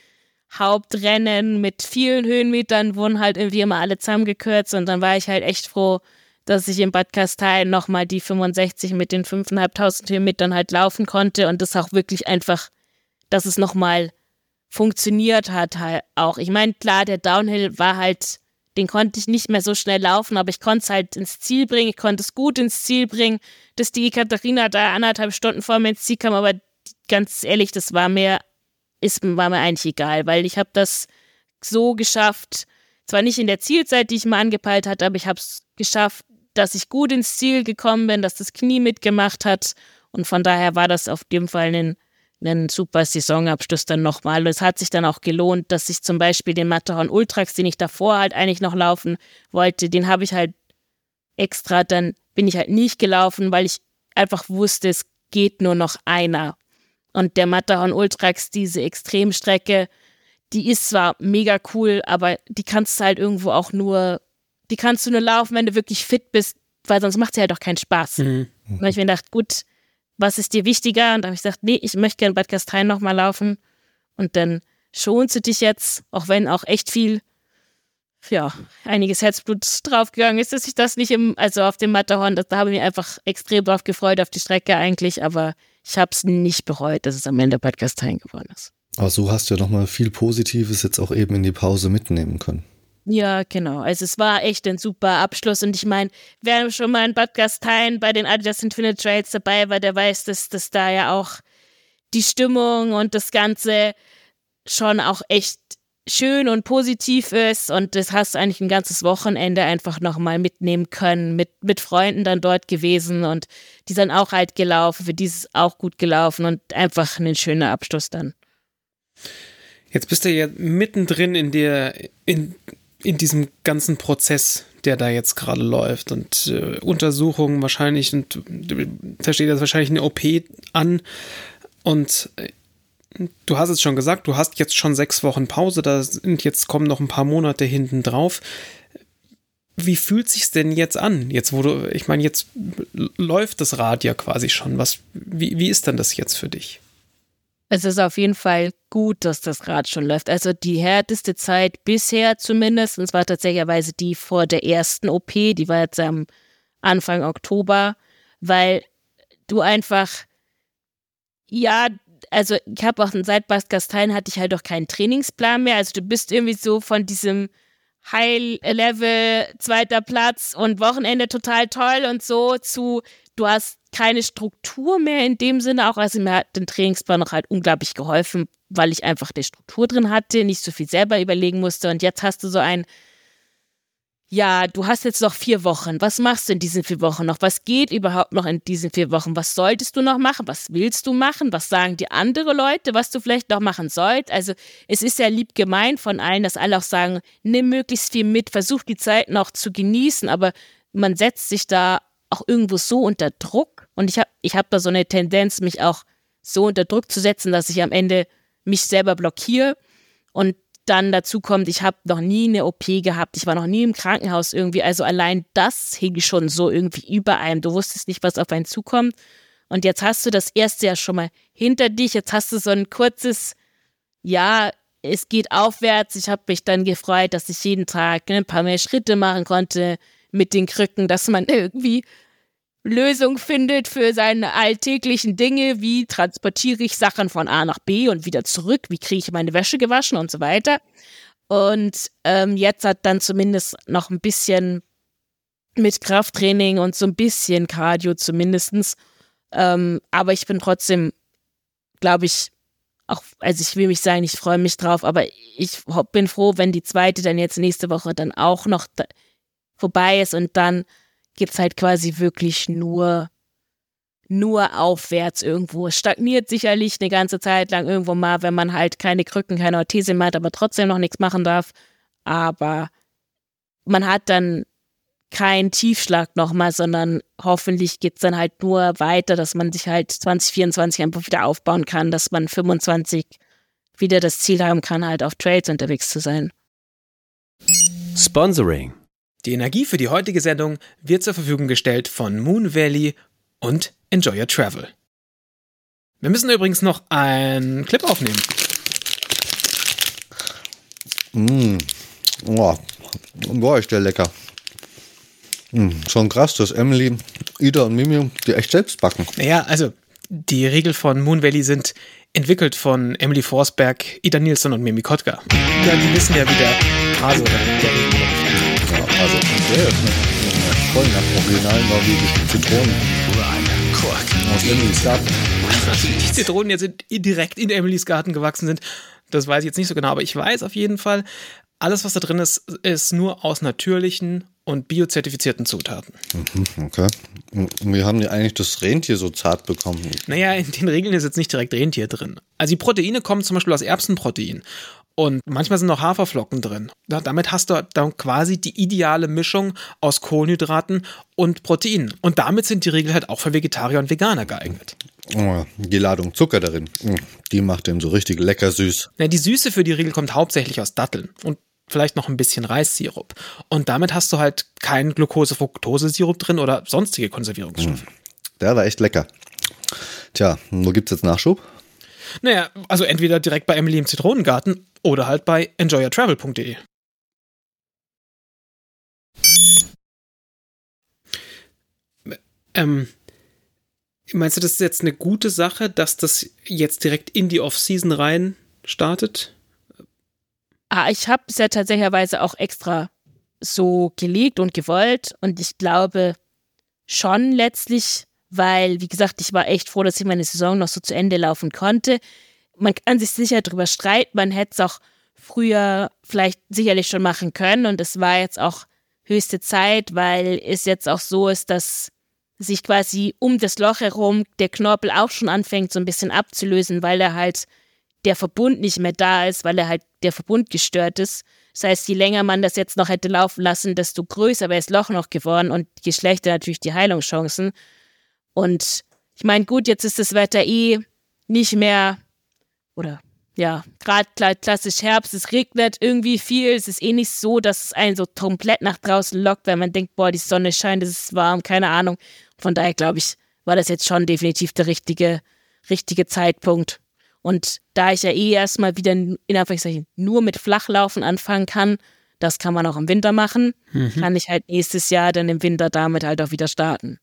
Hauptrennen mit vielen Höhenmetern wurden halt irgendwie immer alle zusammengekürzt und dann war ich halt echt froh, dass ich in Bad Gastein nochmal die 65 mit den 5.500 Höhenmetern halt laufen konnte und das auch wirklich einfach, dass es nochmal funktioniert hat halt auch. Ich meine, klar, der Downhill war halt, den konnte ich nicht mehr so schnell laufen, aber ich konnte es halt ins Ziel bringen, ich konnte es gut ins Ziel bringen, dass die Katharina da anderthalb Stunden vor mir ins Ziel kam, aber ganz ehrlich, das war mir, ist, war mir eigentlich egal, weil ich habe das so geschafft, zwar nicht in der Zielzeit, die ich mal angepeilt hatte, aber ich habe es geschafft, dass ich gut ins Ziel gekommen bin, dass das Knie mitgemacht hat. Und von daher war das auf jeden Fall ein, ein super Saisonabschluss dann nochmal. Und es hat sich dann auch gelohnt, dass ich zum Beispiel den Matterhorn Ultrax, den ich davor halt eigentlich noch laufen wollte, den habe ich halt extra, dann bin ich halt nicht gelaufen, weil ich einfach wusste, es geht nur noch einer. Und der Matterhorn Ultrax, diese Extremstrecke, die ist zwar mega cool, aber die kannst du halt irgendwo auch nur die kannst du nur laufen, wenn du wirklich fit bist, weil sonst macht sie halt auch keinen Spaß. Mhm. Und ich mir gedacht, gut, was ist dir wichtiger? Und da habe ich gesagt, nee, ich möchte gerne Bad Gastein nochmal laufen. Und dann schonst du dich jetzt, auch wenn auch echt viel, ja, einiges Herzblut draufgegangen ist, dass ich das nicht im, also auf dem Matterhorn, da habe ich mich einfach extrem drauf gefreut, auf die Strecke eigentlich, aber ich habe es nicht bereut, dass es am Ende Bad Gastein geworden ist. Aber so hast du ja nochmal viel Positives jetzt auch eben in die Pause mitnehmen können. Ja, genau. Also es war echt ein super Abschluss und ich meine, wer schon mal in Bad Gastein bei den Adidas Infinite Trails dabei war, der weiß, dass, dass da ja auch die Stimmung und das Ganze schon auch echt schön und positiv ist und das hast du eigentlich ein ganzes Wochenende einfach nochmal mitnehmen können, mit, mit Freunden dann dort gewesen und die sind auch halt gelaufen, für die ist es auch gut gelaufen und einfach ein schöner Abschluss dann. Jetzt bist du ja mittendrin in der, in in diesem ganzen Prozess, der da jetzt gerade läuft und äh, Untersuchungen wahrscheinlich und da steht jetzt wahrscheinlich eine OP an und äh, du hast es schon gesagt, du hast jetzt schon sechs Wochen Pause, da sind jetzt kommen noch ein paar Monate hinten drauf. Wie fühlt sich's denn jetzt an? Jetzt wurde, ich meine, jetzt läuft das Rad ja quasi schon. Was, wie, wie ist denn das jetzt für dich? Es ist auf jeden Fall gut, dass das Rad schon läuft. Also die härteste Zeit bisher zumindest, und zwar tatsächlich die vor der ersten OP, die war jetzt am Anfang Oktober, weil du einfach, ja, also ich habe auch seit Bast Gastein hatte ich halt auch keinen Trainingsplan mehr. Also du bist irgendwie so von diesem High-Level, zweiter Platz und Wochenende total toll und so zu, du hast keine Struktur mehr in dem Sinne auch. Also mir hat den Trainingsplan noch halt unglaublich geholfen, weil ich einfach die Struktur drin hatte, nicht so viel selber überlegen musste. Und jetzt hast du so ein, ja, du hast jetzt noch vier Wochen. Was machst du in diesen vier Wochen noch? Was geht überhaupt noch in diesen vier Wochen? Was solltest du noch machen? Was willst du machen? Was sagen die andere Leute, was du vielleicht noch machen sollst? Also es ist ja lieb gemeint von allen, dass alle auch sagen, nimm möglichst viel mit, versuch die Zeit noch zu genießen, aber man setzt sich da auch irgendwo so unter Druck. Und ich habe ich hab da so eine Tendenz, mich auch so unter Druck zu setzen, dass ich am Ende mich selber blockiere. Und dann dazu kommt, ich habe noch nie eine OP gehabt, ich war noch nie im Krankenhaus irgendwie. Also allein das hing schon so irgendwie über einem. Du wusstest nicht, was auf einen zukommt. Und jetzt hast du das erste ja schon mal hinter dich. Jetzt hast du so ein kurzes, ja, es geht aufwärts. Ich habe mich dann gefreut, dass ich jeden Tag ne, ein paar mehr Schritte machen konnte mit den Krücken, dass man irgendwie Lösung findet für seine alltäglichen Dinge, wie transportiere ich Sachen von A nach B und wieder zurück, wie kriege ich meine Wäsche gewaschen und so weiter. Und ähm, jetzt hat dann zumindest noch ein bisschen mit Krafttraining und so ein bisschen Cardio zumindestens. Ähm, aber ich bin trotzdem, glaube ich, auch, also ich will mich sagen, ich freue mich drauf, aber ich bin froh, wenn die zweite dann jetzt nächste Woche dann auch noch vorbei ist und dann gibt es halt quasi wirklich nur, nur aufwärts irgendwo. Es stagniert sicherlich eine ganze Zeit lang irgendwo mal, wenn man halt keine Krücken, keine Orthese mehr hat, aber trotzdem noch nichts machen darf. Aber man hat dann keinen Tiefschlag nochmal, sondern hoffentlich geht es dann halt nur weiter, dass man sich halt 2024 einfach wieder aufbauen kann, dass man 25 wieder das Ziel haben kann, halt auf Trails unterwegs zu sein. Sponsoring die Energie für die heutige Sendung wird zur Verfügung gestellt von Moon Valley und Enjoy Your Travel. Wir müssen übrigens noch einen Clip aufnehmen. Mmh. Oh. Boah, ist der lecker. Mmh. Schon krass, dass Emily, Ida und Mimi die echt selbst backen. Naja, also die Regeln von Moon Valley sind entwickelt von Emily Forsberg, Ida Nielsen und Mimi Kotka. Ja, die wissen ja, wie der Hase Regel also der ist voll nach originalen norwegischen Zitronen. Aus Emilys Garten. Die Zitronen jetzt direkt in Emilys Garten gewachsen sind, das weiß ich jetzt nicht so genau, aber ich weiß auf jeden Fall, alles, was da drin ist, ist nur aus natürlichen und biozertifizierten Zutaten. Mhm, okay. wie haben die eigentlich das Rentier so zart bekommen? Naja, in den Regeln ist jetzt nicht direkt Rentier drin. Also die Proteine kommen zum Beispiel aus Erbsenprotein. Und manchmal sind noch Haferflocken drin. Ja, damit hast du dann quasi die ideale Mischung aus Kohlenhydraten und Proteinen. Und damit sind die Regeln halt auch für Vegetarier und Veganer geeignet. Oh, die Ladung Zucker darin, hm, die macht den so richtig lecker süß. Ja, die Süße für die Regel kommt hauptsächlich aus Datteln und vielleicht noch ein bisschen Reissirup. Und damit hast du halt keinen Glucose-Fructose-Sirup drin oder sonstige Konservierungsstoffe. Hm, der war echt lecker. Tja, wo gibt's jetzt Nachschub? Naja, also entweder direkt bei Emily im Zitronengarten oder halt bei enjoyertravel.de. Ähm, meinst du, das ist jetzt eine gute Sache, dass das jetzt direkt in die Off-Season rein startet? Ah, ich habe es ja tatsächlich auch extra so gelegt und gewollt und ich glaube schon letztlich, weil, wie gesagt, ich war echt froh, dass ich meine Saison noch so zu Ende laufen konnte man kann sich sicher darüber streiten, man hätte es auch früher vielleicht sicherlich schon machen können und es war jetzt auch höchste Zeit, weil es jetzt auch so ist, dass sich quasi um das Loch herum der Knorpel auch schon anfängt so ein bisschen abzulösen, weil er halt der Verbund nicht mehr da ist, weil er halt der Verbund gestört ist. Das heißt, je länger man das jetzt noch hätte laufen lassen, desto größer wäre das Loch noch geworden und je schlechter natürlich die Heilungschancen. Und ich meine, gut, jetzt ist das Wetter eh nicht mehr oder ja, gerade klassisch Herbst, es regnet irgendwie viel, es ist eh nicht so, dass es einen so komplett nach draußen lockt, wenn man denkt, boah, die Sonne scheint, es ist warm, keine Ahnung. Von daher glaube ich, war das jetzt schon definitiv der richtige, richtige Zeitpunkt. Und da ich ja eh erstmal wieder in Anführungszeichen nur mit Flachlaufen anfangen kann, das kann man auch im Winter machen, mhm. kann ich halt nächstes Jahr dann im Winter damit halt auch wieder starten.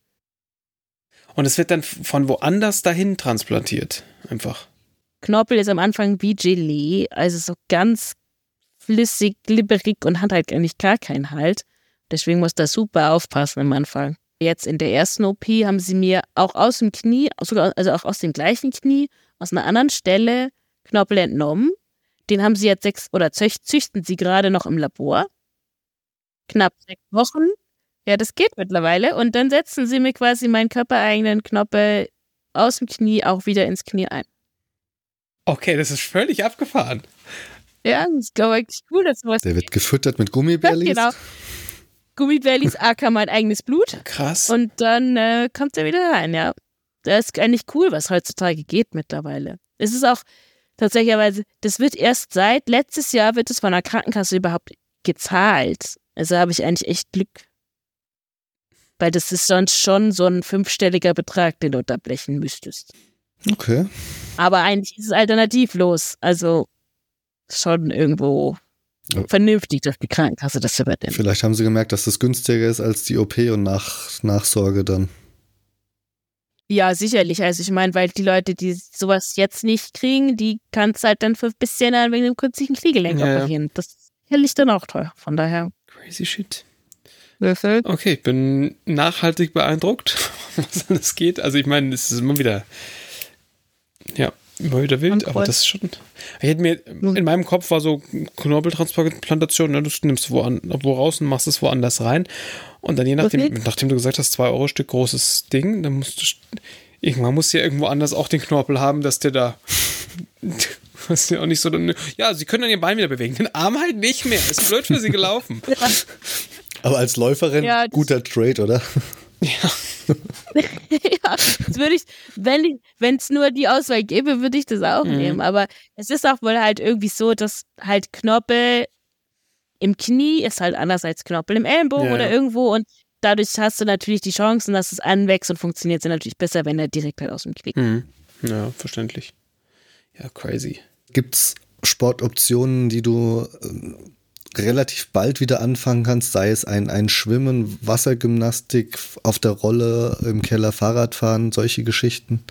Und es wird dann von woanders dahin transplantiert, einfach. Knorpel ist am Anfang wie Gelee, also so ganz flüssig, glibberig und hat halt eigentlich gar keinen Halt. Deswegen muss da super aufpassen am Anfang. Jetzt in der ersten OP haben sie mir auch aus dem Knie, sogar also auch aus dem gleichen Knie, aus einer anderen Stelle Knorpel entnommen. Den haben sie jetzt sechs oder züchten sie gerade noch im Labor. Knapp sechs Wochen. Ja, das geht mittlerweile. Und dann setzen sie mir quasi meinen körpereigenen Knorpel aus dem Knie auch wieder ins Knie ein. Okay, das ist völlig abgefahren. Ja, das ist, glaube ich, cool, dass sowas. Der wird gefüttert mit Gummibärlis. Ja, genau. Gummibärlis, aka mein eigenes Blut. Krass. Und dann äh, kommt er wieder rein, ja. Das ist eigentlich cool, was heutzutage geht mittlerweile. Es ist auch tatsächlich, das wird erst seit letztes Jahr wird es von der Krankenkasse überhaupt gezahlt. Also habe ich eigentlich echt Glück. Weil das ist sonst schon so ein fünfstelliger Betrag, den du unterblechen müsstest. Okay. Aber eigentlich ist es alternativlos. Also schon irgendwo ja. vernünftig, dass die Krankenkasse das übernimmt. Vielleicht haben sie gemerkt, dass das günstiger ist als die OP und nach Nachsorge dann. Ja, sicherlich. Also ich meine, weil die Leute, die sowas jetzt nicht kriegen, die kannst halt dann für ein bisschen wegen dem künstlichen Fliegelenk Ja, ja. operieren. Das ist sicherlich dann auch teuer. Von daher. Crazy shit. Okay, ich bin nachhaltig beeindruckt, was alles geht. Also ich meine, es ist immer wieder, ja, immer wieder wild, aber das ist schon. Ich hätte mir, in meinem Kopf war so Knorpeltransplantation, ne, du nimmst wo, an, wo raus und machst es woanders rein. Und dann je nachdem, nachdem du gesagt hast, 2 Euro Stück großes Ding, dann musst du, irgendwann musst du ja irgendwo anders auch den Knorpel haben, dass der da, was ja auch nicht so, dann, ja, sie können dann ihr Bein wieder bewegen, den Arm halt nicht mehr, ist blöd für sie gelaufen. Aber als Läuferin, Ja, das- guter Trade, oder? ja, das würde ich, wenn es nur die Auswahl gäbe, würde ich das auch Mhm. nehmen. Aber es ist auch wohl halt irgendwie so, dass halt Knorpel im Knie ist halt anders als Knorpel im Ellenbogen Ja, oder ja. irgendwo und dadurch hast du natürlich die Chancen, dass es anwächst und funktioniert sind natürlich besser, wenn er direkt halt aus dem Knie. Hm. Ja, verständlich. Ja, crazy. Gibt es Sportoptionen, die du ähm, relativ bald wieder anfangen kannst, sei es ein, ein Schwimmen, Wassergymnastik, auf der Rolle, im Keller Fahrradfahren, solche Geschichten?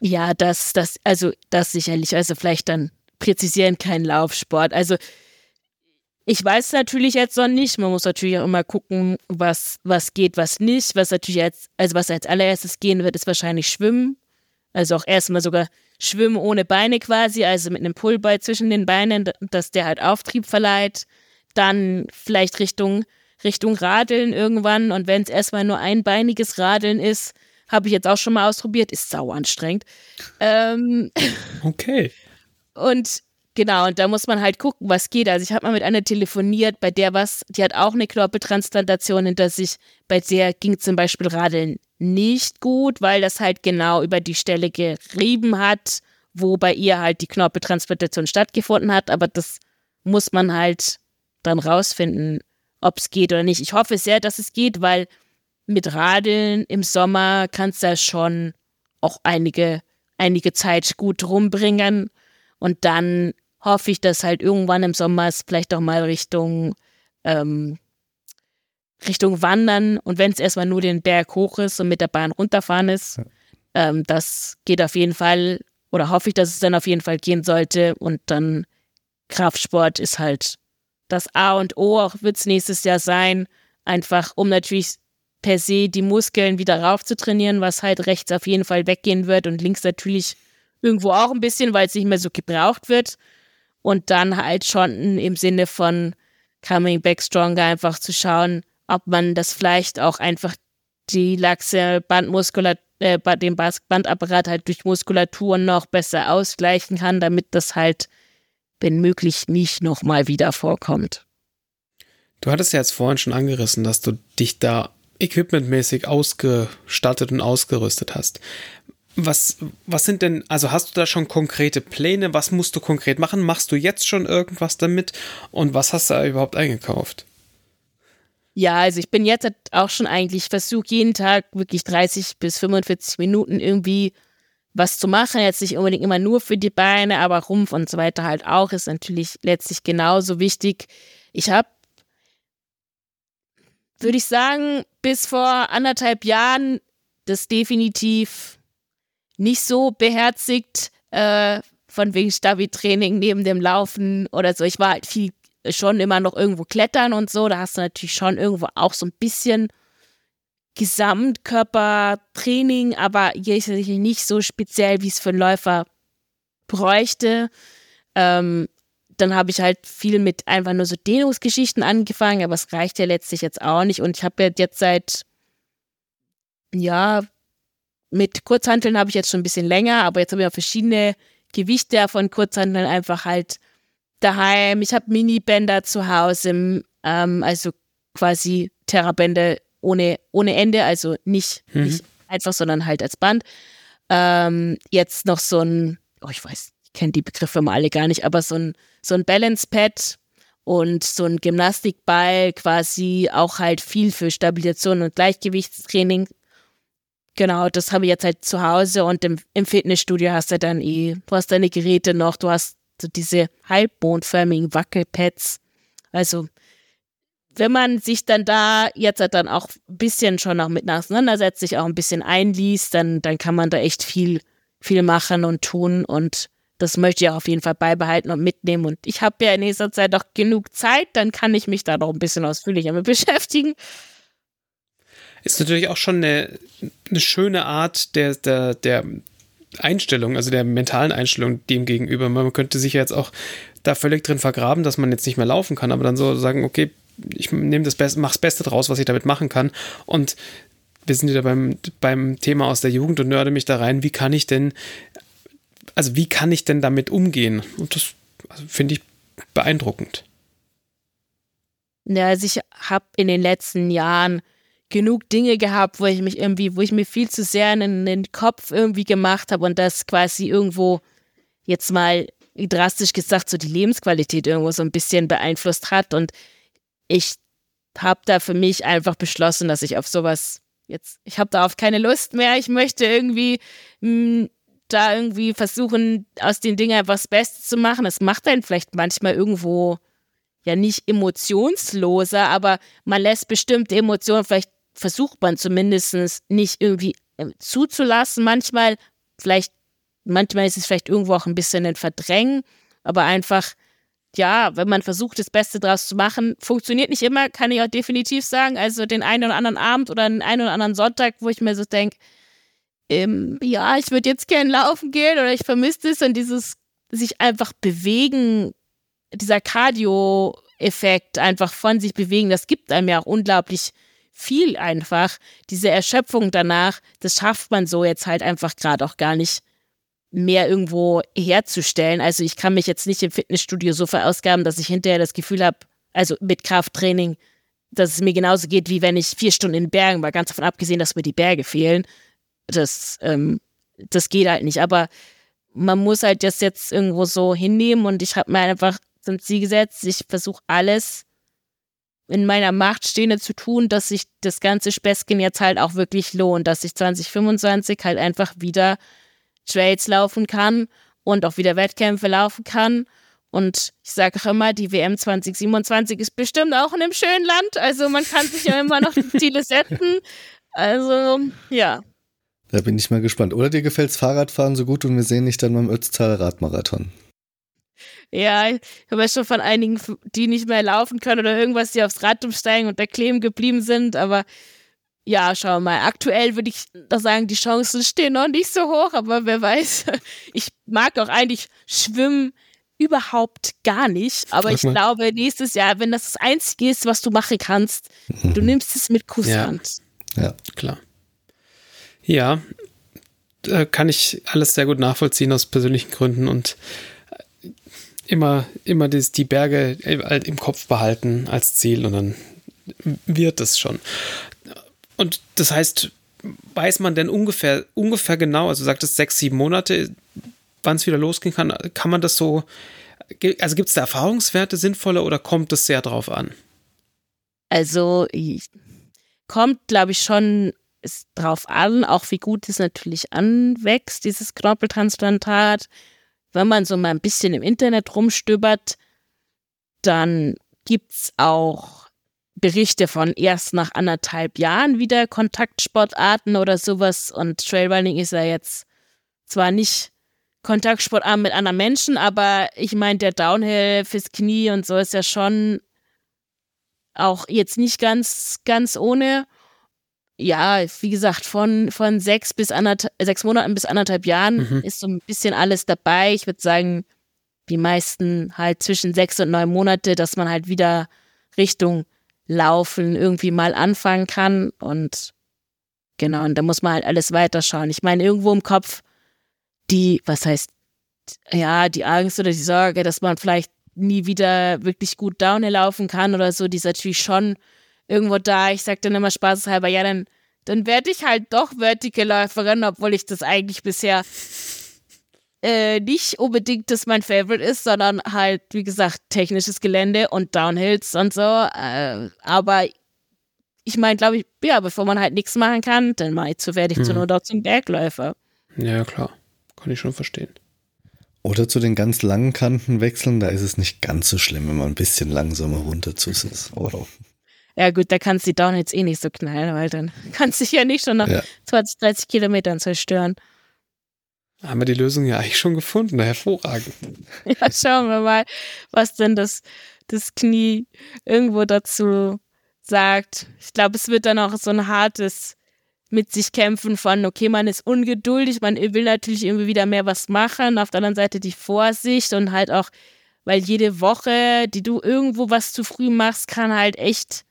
Ja, das, das, also das sicherlich. Also vielleicht dann präzisieren kein Laufsport. Also ich weiß natürlich jetzt noch nicht. Man muss natürlich auch immer gucken, was, was geht, was nicht. Was natürlich als, also was als allererstes gehen wird, ist wahrscheinlich Schwimmen. Also auch erstmal sogar Schwimmen ohne Beine quasi, also mit einem Pullball zwischen den Beinen, dass der halt Auftrieb verleiht. Dann vielleicht Richtung, Richtung Radeln irgendwann. Und wenn es erstmal nur einbeiniges Radeln ist, habe ich jetzt auch schon mal ausprobiert, ist sau anstrengend. Ähm, Okay. und genau, und da muss man halt gucken, was geht. Also ich habe mal mit einer telefoniert, bei der was, die hat auch eine Knorpeltransplantation hinter sich. Bei der ging zum Beispiel Radeln nicht gut, weil das halt genau über die Stelle gerieben hat, wo bei ihr halt die Knorpeltransplantation stattgefunden hat. Aber das muss man halt dann rausfinden, ob es geht oder nicht. Ich hoffe sehr, dass es geht, weil mit Radeln im Sommer kannst du ja schon auch einige, einige Zeit gut rumbringen. Und dann hoffe ich, dass halt irgendwann im Sommer es vielleicht auch mal Richtung, ähm, Richtung Wandern und wenn es erstmal nur den Berg hoch ist und mit der Bahn runterfahren ist, ähm, das geht auf jeden Fall oder hoffe ich, dass es dann auf jeden Fall gehen sollte und dann Kraftsport ist halt das A und O, auch wird es nächstes Jahr sein, einfach um natürlich per se die Muskeln wieder rauf zu trainieren, was halt rechts auf jeden Fall weggehen wird und links natürlich irgendwo auch ein bisschen, weil es nicht mehr so gebraucht wird. Und dann halt schon im Sinne von Coming Back Stronger einfach zu schauen, ob man das vielleicht auch einfach die laxe Bandmuskulatur, äh, den Bandapparat halt durch Muskulatur noch besser ausgleichen kann, damit das halt, wenn möglich, nicht nochmal wieder vorkommt. Du hattest ja jetzt vorhin schon angerissen, dass du dich da equipmentmäßig ausgestattet und ausgerüstet hast. Was, was sind denn, also hast du da schon konkrete Pläne? Was musst du konkret machen? Machst du jetzt schon irgendwas damit? Und was hast du da überhaupt eingekauft? Ja, also ich bin jetzt auch schon eigentlich, versuche jeden Tag wirklich 30 bis 45 Minuten irgendwie was zu machen. Jetzt nicht unbedingt immer nur für die Beine, aber Rumpf und so weiter halt auch, ist natürlich letztlich genauso wichtig. Ich habe, würde ich sagen, bis vor anderthalb Jahren das definitiv nicht so beherzigt, äh, von wegen Stabi-Training neben dem Laufen oder so. Ich war halt viel schon immer noch irgendwo klettern und so. Da hast du natürlich schon irgendwo auch so ein bisschen Gesamtkörpertraining, aber jetzt nicht so speziell, wie es für einen Läufer bräuchte. Ähm, dann habe ich halt viel mit einfach nur so Dehnungsgeschichten angefangen, aber es reicht ja letztlich jetzt auch nicht. Und ich habe jetzt seit, ja, mit Kurzhanteln habe ich jetzt schon ein bisschen länger, aber jetzt habe ich auch verschiedene Gewichte von Kurzhanteln einfach halt daheim. Ich habe Minibänder zu Hause, ähm, also quasi Terrabänder ohne, ohne Ende, also nicht, Mhm. nicht einfach, sondern halt als Band. Ähm, jetzt noch so ein, oh, ich weiß, ich kenne die Begriffe mal alle gar nicht, aber so ein, so ein Balance Pad und so ein Gymnastikball quasi auch halt viel für Stabilisation und Gleichgewichtstraining. Genau, das habe ich jetzt halt zu Hause und im, im Fitnessstudio hast du dann eh, du hast deine Geräte noch, du hast so diese halbmondförmigen Wackelpads. Also wenn man sich dann da jetzt halt dann auch ein bisschen schon noch mit auseinandersetzt, sich auch ein bisschen einliest, dann, dann kann man da echt viel, viel machen und tun und das möchte ich auch auf jeden Fall beibehalten und mitnehmen. Und ich habe ja in nächster Zeit auch genug Zeit, dann kann ich mich da noch ein bisschen ausführlicher mit beschäftigen. Ist natürlich auch schon eine, eine schöne Art der, der, der Einstellung, also der mentalen Einstellung dem gegenüber. Man könnte sich ja jetzt auch da völlig drin vergraben, dass man jetzt nicht mehr laufen kann, aber dann so sagen, okay, ich nehme das Beste, mach's Beste draus, was ich damit machen kann. Und wir sind wieder beim, beim Thema aus der Jugend und nörde mich da rein, wie kann ich denn, also wie kann ich denn damit umgehen? Und das also finde ich beeindruckend. Ja, also ich habe in den letzten Jahren genug Dinge gehabt, wo ich mich irgendwie, wo ich mir viel zu sehr in den Kopf irgendwie gemacht habe und das quasi irgendwo jetzt mal drastisch gesagt so die Lebensqualität irgendwo so ein bisschen beeinflusst hat und ich habe da für mich einfach beschlossen, dass ich auf sowas jetzt, ich habe darauf keine Lust mehr. Ich möchte irgendwie mh, hm, da irgendwie versuchen, aus den Dingen was Bestes zu machen. Es macht einen vielleicht manchmal irgendwo ja nicht emotionsloser, aber man lässt bestimmte Emotionen, vielleicht versucht man zumindest nicht irgendwie äh, zuzulassen. Manchmal, vielleicht, manchmal ist es vielleicht irgendwo auch ein bisschen ein Verdrängen, aber einfach ja, wenn man versucht, das Beste draus zu machen, funktioniert nicht immer, kann ich auch definitiv sagen. Also den einen oder anderen Abend oder den einen oder anderen Sonntag, wo ich mir so denke, ähm, ja, ich würde jetzt gerne laufen gehen oder ich vermisse es und dieses sich einfach bewegen, dieser Cardio-Effekt einfach von sich bewegen, das gibt einem ja auch unglaublich viel einfach. Diese Erschöpfung danach, das schafft man so jetzt halt einfach gerade auch gar nicht mehr irgendwo herzustellen. Also ich kann mich jetzt nicht im Fitnessstudio so verausgaben, dass ich hinterher das Gefühl habe, also mit Krafttraining, dass es mir genauso geht, wie wenn ich vier Stunden in Bergen war, ganz davon abgesehen, dass mir die Berge fehlen. Das, ähm, das geht halt nicht. Aber man muss halt das jetzt irgendwo so hinnehmen und ich habe mir einfach zum Ziel gesetzt, ich versuche alles in meiner Macht Stehende zu tun, dass sich das ganze Späßchen jetzt halt auch wirklich lohnt, dass ich 2025 halt einfach wieder Trails laufen kann und auch wieder Wettkämpfe laufen kann. Und ich sage auch immer, die WM 2027 ist bestimmt auch in einem schönen Land. Also man kann sich ja immer noch Ziele setzen. Also, ja. Da bin ich mal gespannt. Oder dir gefällt's Fahrradfahren so gut und wir sehen dich dann beim Ötztal Radmarathon. Ja, ich habe ja schon von einigen, die nicht mehr laufen können oder irgendwas, die aufs Rad umsteigen und da kleben geblieben sind, aber ja, schau mal. Aktuell würde ich da sagen, die Chancen stehen noch nicht so hoch, aber wer weiß. Ich mag auch eigentlich Schwimmen überhaupt gar nicht. Aber ich glaube, nächstes Jahr, wenn das das Einzige ist, was du machen kannst, du mhm. nimmst es mit Kusshand. Ja, ja. klar. Ja, kann ich alles sehr gut nachvollziehen aus persönlichen Gründen und immer, immer das, die Berge im Kopf behalten als Ziel und dann wird es schon. Und das heißt, weiß man denn ungefähr, ungefähr genau, also sagt es sechs, sieben Monate, wann es wieder losgehen kann, kann man das so, also gibt es da Erfahrungswerte sinnvolle oder kommt es sehr drauf an? Also kommt, glaube ich, schon drauf an, auch wie gut es natürlich anwächst, dieses Knorpeltransplantat. Wenn man so mal ein bisschen im Internet rumstöbert, dann gibt es auch Berichte von erst nach anderthalb Jahren wieder Kontaktsportarten oder sowas. Und Trailrunning ist ja jetzt zwar nicht Kontaktsportart mit anderen Menschen, aber ich meine, der Downhill fürs Knie und so ist ja schon auch jetzt nicht ganz, ganz ohne. Ja, wie gesagt, von, von sechs bis anderthalb, sechs Monaten bis anderthalb Jahren mhm. ist so ein bisschen alles dabei. Ich würde sagen, die meisten halt zwischen sechs und neun Monate, dass man halt wieder Richtung Laufen irgendwie mal anfangen kann. Und genau, und da muss man halt alles weiterschauen. Ich meine, irgendwo im Kopf die, was heißt, ja, die Angst oder die Sorge, dass man vielleicht nie wieder wirklich gut Downhill laufen kann oder so, die ist natürlich schon irgendwo da. Ich sag dann immer spaßeshalber, ja, dann, dann werde ich halt doch Vertical-Läuferin, obwohl ich das eigentlich bisher äh, nicht unbedingt das mein Favorite ist, sondern halt, wie gesagt, technisches Gelände und Downhills und so. Äh, aber ich meine, glaube ich, ja, bevor man halt nichts machen kann, dann mache ich zu werde ich hm. zu nur dort zum Bergläufer. Ja, klar. Kann ich schon verstehen. Oder zu den ganz langen Kanten wechseln, da ist es nicht ganz so schlimm, wenn man ein bisschen langsamer runter zu ist. Ja gut, da kannst du die Down jetzt eh nicht so knallen, weil dann kannst du dich ja nicht schon nach ja. 20, 30 Kilometern zerstören. Haben wir die Lösung ja eigentlich schon gefunden, hervorragend. Ja, schauen wir mal, was denn das, das Knie irgendwo dazu sagt. Ich glaube, es wird dann auch so ein hartes mit sich kämpfen von, okay, man ist ungeduldig, man will natürlich irgendwie wieder mehr was machen. Auf der anderen Seite die Vorsicht und halt auch, weil jede Woche, die du irgendwo was zu früh machst, kann halt echt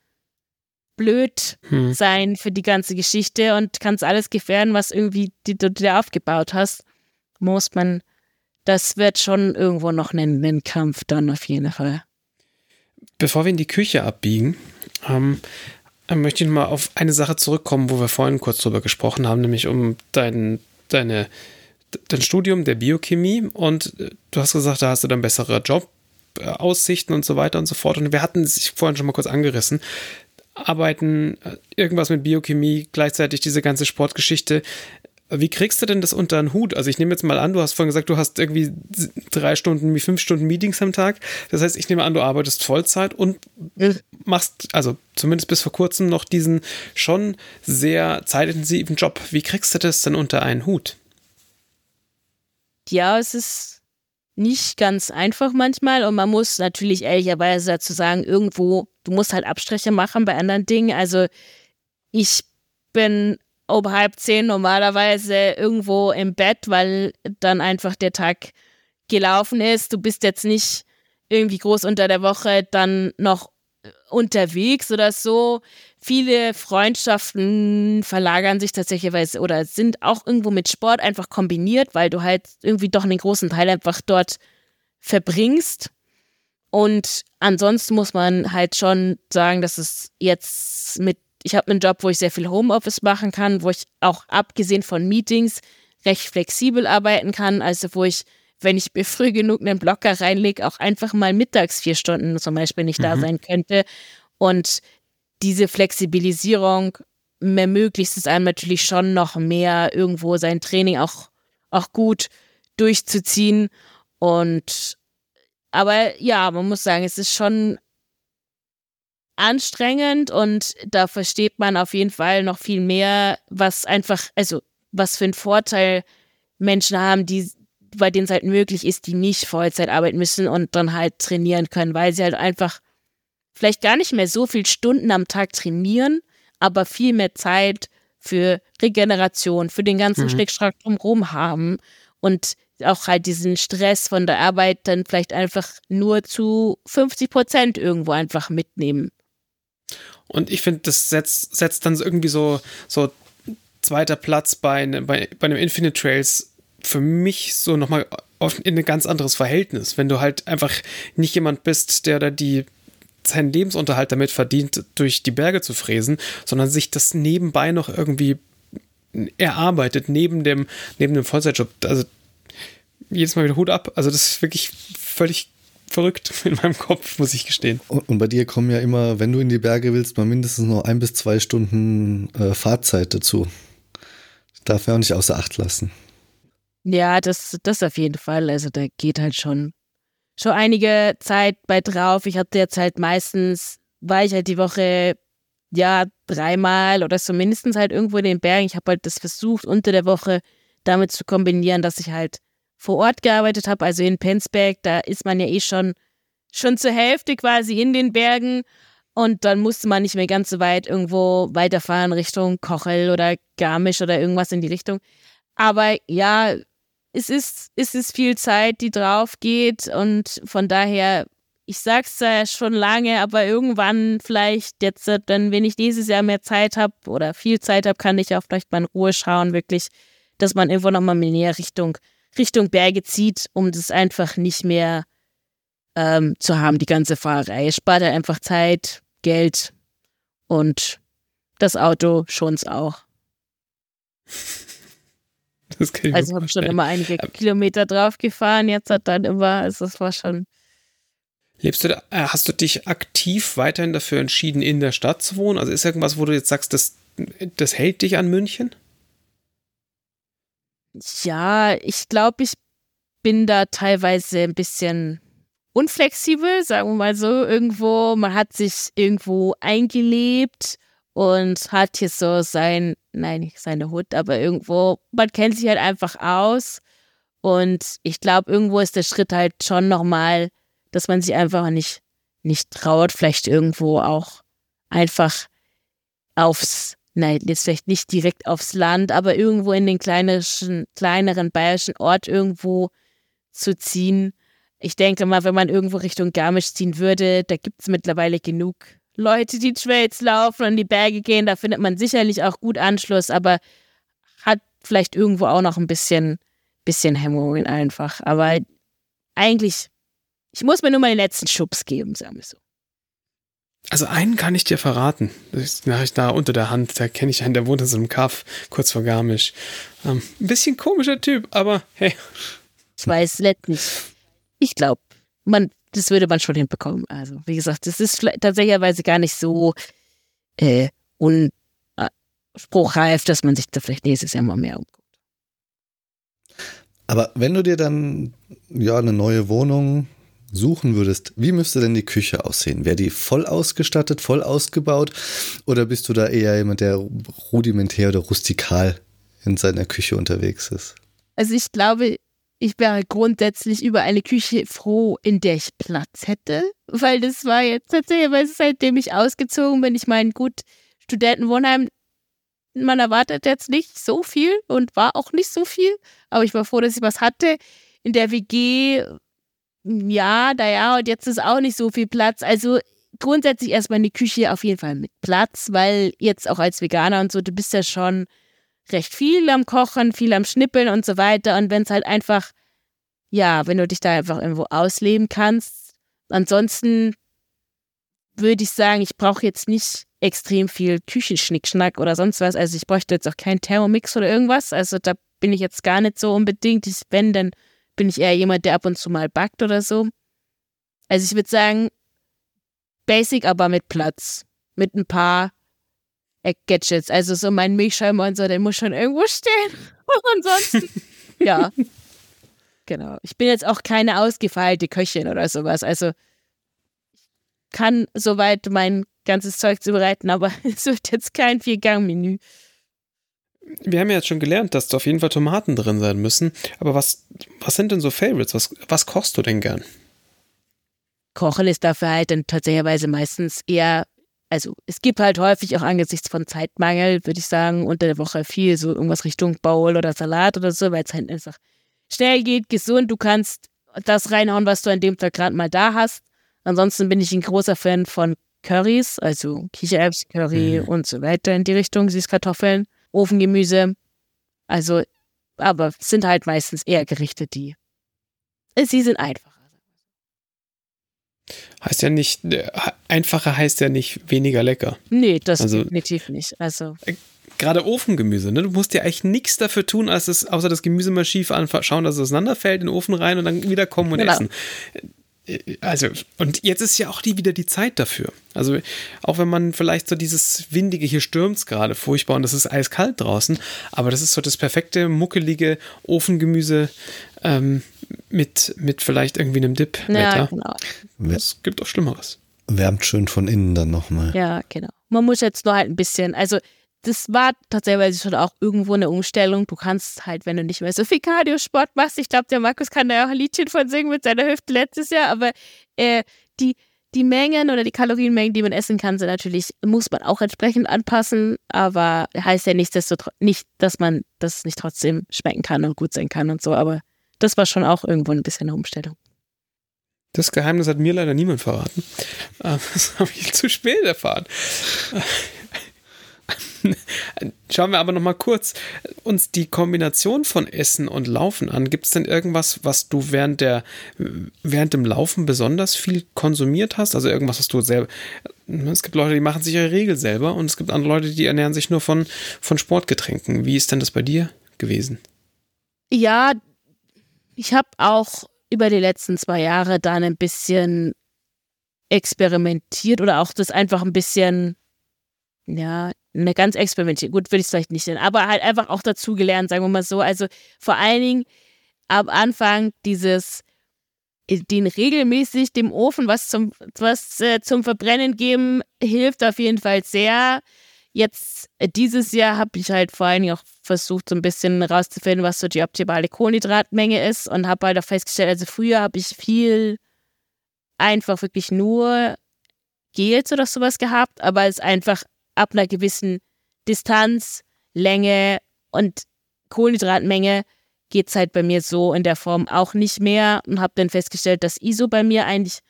blöd hm. sein für die ganze Geschichte und kannst alles gefährden, was irgendwie die, du dir aufgebaut hast. Muss man, das wird schon irgendwo noch ein, ein Kampf dann auf jeden Fall. Bevor wir in die Küche abbiegen, ähm, möchte ich mal auf eine Sache zurückkommen, wo wir vorhin kurz drüber gesprochen haben, nämlich um dein, deine, dein Studium der Biochemie. Und äh, du hast gesagt, da hast du dann bessere Jobaussichten und so weiter und so fort. Und wir hatten es vorhin schon mal kurz angerissen. Arbeiten, äh, irgendwas mit Biochemie, gleichzeitig diese ganze Sportgeschichte. Wie kriegst du denn das unter den Hut? Also ich nehme jetzt mal an, du hast vorhin gesagt, du hast irgendwie drei Stunden, fünf Stunden Meetings am Tag. Das heißt, ich nehme an, du arbeitest Vollzeit und machst, also zumindest bis vor kurzem noch diesen schon sehr zeitintensiven Job. Wie kriegst du das denn unter einen Hut? Ja, es ist nicht ganz einfach manchmal und man muss natürlich ehrlicherweise dazu sagen, irgendwo, du musst halt Abstriche machen bei anderen Dingen. Also ich bin um halb zehn normalerweise irgendwo im Bett, weil dann einfach der Tag gelaufen ist. Du bist jetzt nicht irgendwie groß unter der Woche dann noch unterwegs oder so. Viele Freundschaften verlagern sich tatsächlich oder sind auch irgendwo mit Sport einfach kombiniert, weil du halt irgendwie doch einen großen Teil einfach dort verbringst. Und ansonsten muss man halt schon sagen, dass es jetzt mit ich habe einen Job, wo ich sehr viel Homeoffice machen kann, wo ich auch abgesehen von Meetings recht flexibel arbeiten kann, also wo ich, wenn ich mir früh genug einen Blocker reinlege, auch einfach mal mittags vier Stunden zum Beispiel nicht mhm. da sein könnte. Und diese Flexibilisierung ermöglicht es einem natürlich schon noch mehr, irgendwo sein Training auch, auch gut durchzuziehen. Und aber ja, man muss sagen, es ist schon anstrengend und da versteht man auf jeden Fall noch viel mehr, was einfach, also was für einen Vorteil Menschen haben, die bei denen es halt möglich ist, die nicht Vollzeit arbeiten müssen und dann halt trainieren können, weil sie halt einfach vielleicht gar nicht mehr so viele Stunden am Tag trainieren, aber viel mehr Zeit für Regeneration, für den ganzen mhm. Schnickschnack drumherum haben und auch halt diesen Stress von der Arbeit dann vielleicht einfach nur zu 50 Prozent irgendwo einfach mitnehmen. Und ich finde, das setzt, setzt dann irgendwie so, so zweiter Platz bei, ne, bei, bei einem Infinite Trails für mich so nochmal in ein ganz anderes Verhältnis. Wenn du halt einfach nicht jemand bist, der da die seinen Lebensunterhalt damit verdient, durch die Berge zu fräsen, sondern sich das nebenbei noch irgendwie erarbeitet, neben dem, neben dem Vollzeitjob. Also jedes Mal wieder Hut ab. Also das ist wirklich völlig verrückt in meinem Kopf, muss ich gestehen. Und, und, bei dir kommen ja immer, wenn du in die Berge willst, mal mindestens noch ein bis zwei Stunden äh, Fahrzeit dazu. Das darf man auch nicht außer Acht lassen. Ja, das, das auf jeden Fall. Also da geht halt schon, schon einige Zeit bei drauf. Ich hatte jetzt halt meistens, war ich halt die Woche ja dreimal oder so mindestens halt irgendwo in den Bergen. Ich habe halt das versucht, unter der Woche damit zu kombinieren, dass ich halt vor Ort gearbeitet habe, also in Penzberg, da ist man ja eh schon, schon zur Hälfte quasi in den Bergen. Und dann musste man nicht mehr ganz so weit irgendwo weiterfahren Richtung Kochel oder Garmisch oder irgendwas in die Richtung. Aber ja, es ist, es ist viel Zeit, die drauf geht. Und von daher, ich sag's ja schon lange, aber irgendwann vielleicht jetzt, dann, wenn ich dieses Jahr mehr Zeit habe oder viel Zeit habe, kann ich auch vielleicht mal in Ruhe schauen, wirklich, dass man irgendwo nochmal mehr Richtung Richtung Berge zieht, um das einfach nicht mehr ähm, zu haben, die ganze Fahrerei. Es spart halt einfach Zeit, Geld und das Auto schon's auch. Das kann ich also habe schon immer einige Kilometer drauf gefahren, jetzt hat dann immer, also das war schon. Lebst du da, äh, hast du dich aktiv weiterhin dafür entschieden, in der Stadt zu wohnen? Also ist irgendwas, wo du jetzt sagst, das, das hält dich an München? Ja, ich glaube, ich bin da teilweise ein bisschen unflexibel, sagen wir mal so, irgendwo. Man hat sich irgendwo eingelebt und hat hier so sein, nein, nicht seine Hut, aber irgendwo, man kennt sich halt einfach aus. Und ich glaube, irgendwo ist der Schritt halt schon nochmal, dass man sich einfach nicht, nicht traut, vielleicht irgendwo auch einfach aufs, nein, jetzt vielleicht nicht direkt aufs Land, aber irgendwo in den kleineren, kleineren bayerischen Ort irgendwo zu ziehen. Ich denke mal, wenn man irgendwo Richtung Garmisch ziehen würde, da gibt es mittlerweile genug Leute, die Trails laufen und die Berge gehen. Da findet man sicherlich auch gut Anschluss, aber hat vielleicht irgendwo auch noch ein bisschen, bisschen Hemmungen einfach. Aber eigentlich, ich muss mir nur mal den letzten Schubs geben, sagen wir so. Also einen kann ich dir verraten. Das mache ich da unter der Hand. Da kenne ich einen, der wohnt in so einem Kaff, kurz vor Garmisch. Ähm, ein bisschen komischer Typ, aber hey. Ich weiß letztlich. Ich glaube, man, das würde man schon hinbekommen. Also, wie gesagt, das ist tatsächlich gar nicht so äh, unspruchreif, dass man sich da vielleicht nächstes Jahr mal mehr umguckt. Aber wenn du dir dann ja eine neue Wohnung suchen würdest, wie müsste denn die Küche aussehen? Wäre die voll ausgestattet, voll ausgebaut? Oder bist du da eher jemand, der rudimentär oder rustikal in seiner Küche unterwegs ist? Also ich glaube, ich wäre grundsätzlich über eine Küche froh, in der ich Platz hätte, weil das war jetzt tatsächlich, seitdem ich ausgezogen bin, ich meine, gut, Studentenwohnheim, man erwartet jetzt nicht so viel und war auch nicht so viel, aber ich war froh, dass ich was hatte. In der WG ja, naja, und jetzt ist auch nicht so viel Platz. Also grundsätzlich erstmal eine Küche auf jeden Fall mit Platz, weil jetzt auch als Veganer und so, du bist ja schon recht viel am Kochen, viel am Schnippeln und so weiter. Und wenn es halt einfach, ja, wenn du dich da einfach irgendwo ausleben kannst. Ansonsten würde ich sagen, ich brauche jetzt nicht extrem viel Küchenschnickschnack oder sonst was. Also ich bräuchte jetzt auch keinen Thermomix oder irgendwas. Also da bin ich jetzt gar nicht so unbedingt. Ich, wenn, dann bin ich eher jemand, der ab und zu mal backt oder so. Also ich würde sagen, basic, aber mit Platz. Mit ein paar Gadgets. Also so mein Milchschäumer und so, der muss schon irgendwo stehen. Und ansonsten, ja. Genau. Ich bin jetzt auch keine ausgefeilte Köchin oder sowas. Also ich kann soweit mein ganzes Zeug zubereiten, aber es wird jetzt kein Viergang-Menü. Wir haben ja jetzt schon gelernt, dass da auf jeden Fall Tomaten drin sein müssen. Aber was, was sind denn so Favorites? Was, was kochst du denn gern? Kochen ist dafür halt dann tatsächlich meistens eher, also es gibt halt häufig auch angesichts von Zeitmangel, würde ich sagen, unter der Woche viel so irgendwas Richtung Bowl oder Salat oder so, weil es halt einfach schnell geht, gesund, du kannst das reinhauen, was du an dem Tag gerade mal da hast. Ansonsten bin ich ein großer Fan von Currys, also Kichererbsen-Curry mhm. und so weiter in die Richtung, Süßkartoffeln. Ofengemüse. Also, aber sind halt meistens eher Gerichte, die. Sie sind einfacher. Heißt ja nicht, äh, einfacher heißt ja nicht weniger lecker. Nee, das also, definitiv nicht. Also. Äh, gerade Ofengemüse, ne? Du musst ja eigentlich nichts dafür tun, als es, außer das Gemüse mal schief anschauen, dass es auseinanderfällt, in den Ofen rein und dann wieder kommen und genau. essen also, und jetzt ist ja auch die, wieder die Zeit dafür. Also, auch wenn man vielleicht so dieses windige, hier stürmt gerade furchtbar und es ist eiskalt draußen, aber das ist so das perfekte, muckelige Ofengemüse ähm, mit, mit vielleicht irgendwie einem Dip. Ja, genau. Es gibt auch Schlimmeres. Wärmt schön von innen dann nochmal. Ja, genau. Man muss jetzt nur halt ein bisschen, also das war tatsächlich schon auch irgendwo eine Umstellung. Du kannst halt, wenn du nicht mehr so viel Cardio-Sport machst, ich glaube, der Markus kann da auch ein Liedchen von singen mit seiner Hüfte letztes Jahr, aber äh, die, die Mengen oder die Kalorienmengen, die man essen kann, sind natürlich, muss man auch entsprechend anpassen, aber heißt ja nicht, nicht dass man das nicht trotzdem schmecken kann und gut sein kann und so, aber das war schon auch irgendwo ein bisschen eine Umstellung. Das Geheimnis hat mir leider niemand verraten. Äh, das habe ich zu spät erfahren. Schauen wir aber noch mal kurz uns die Kombination von Essen und Laufen an. Gibt es denn irgendwas, was du während der während dem Laufen besonders viel konsumiert hast? Also irgendwas, was du selber. Es gibt Leute, die machen sich ihre Regel selber und es gibt andere Leute, die ernähren sich nur von, von Sportgetränken. Wie ist denn das bei dir gewesen? Ja, ich habe auch über die letzten zwei Jahre dann ein bisschen experimentiert oder auch das einfach ein bisschen ja, eine ganz experimentiert. Gut, würde ich es vielleicht nicht nennen, aber halt einfach auch dazugelernt, sagen wir mal so. Also vor allen Dingen am Anfang dieses, den regelmäßig dem Ofen was zum, was, äh, zum Verbrennen geben, hilft auf jeden Fall sehr. Jetzt äh, dieses Jahr habe ich halt vor allen Dingen auch versucht, so ein bisschen rauszufinden, was so die optimale Kohlenhydratmenge ist und habe halt auch festgestellt, also früher habe ich viel einfach wirklich nur Gels oder sowas gehabt, aber es einfach ab einer gewissen Distanz, Länge und Kohlenhydratmenge geht es halt bei mir so in der Form auch nicht mehr und habe dann festgestellt, dass ISO bei mir eigentlich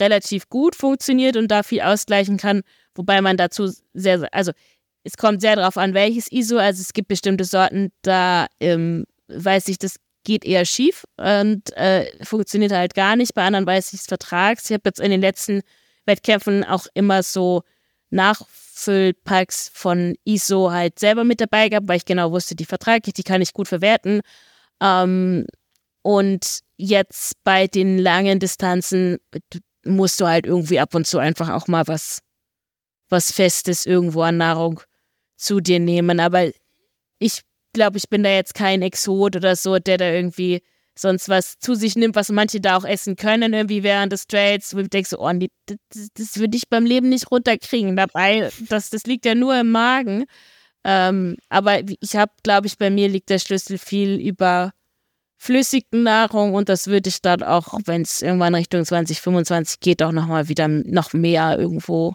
relativ gut funktioniert und da viel ausgleichen kann, wobei man dazu sehr, also es kommt sehr darauf an, welches ISO, also es gibt bestimmte Sorten, da ähm, weiß ich, das geht eher schief und äh, funktioniert halt gar nicht, bei anderen weiß ich es vertrags. Ich habe jetzt in den letzten Wettkämpfen auch immer so Nachfüllpacks von ISO halt selber mit dabei gehabt, weil ich genau wusste, die vertrage ich, die kann ich gut verwerten. Ähm, und jetzt bei den langen Distanzen musst du halt irgendwie ab und zu einfach auch mal was, was Festes irgendwo an Nahrung zu dir nehmen. Aber ich glaube, ich bin da jetzt kein Exot oder so, der da irgendwie sonst was zu sich nimmt, was manche da auch essen können, irgendwie während des Trades, wo ich denke so, oh, nee, das, das würde ich beim Leben nicht runterkriegen. Dabei, das, das liegt ja nur im Magen. Ähm, aber ich habe, glaube ich, bei mir liegt der Schlüssel viel über flüssige Nahrung und das würde ich dann auch, wenn es irgendwann Richtung 2025 geht, auch nochmal wieder noch mehr irgendwo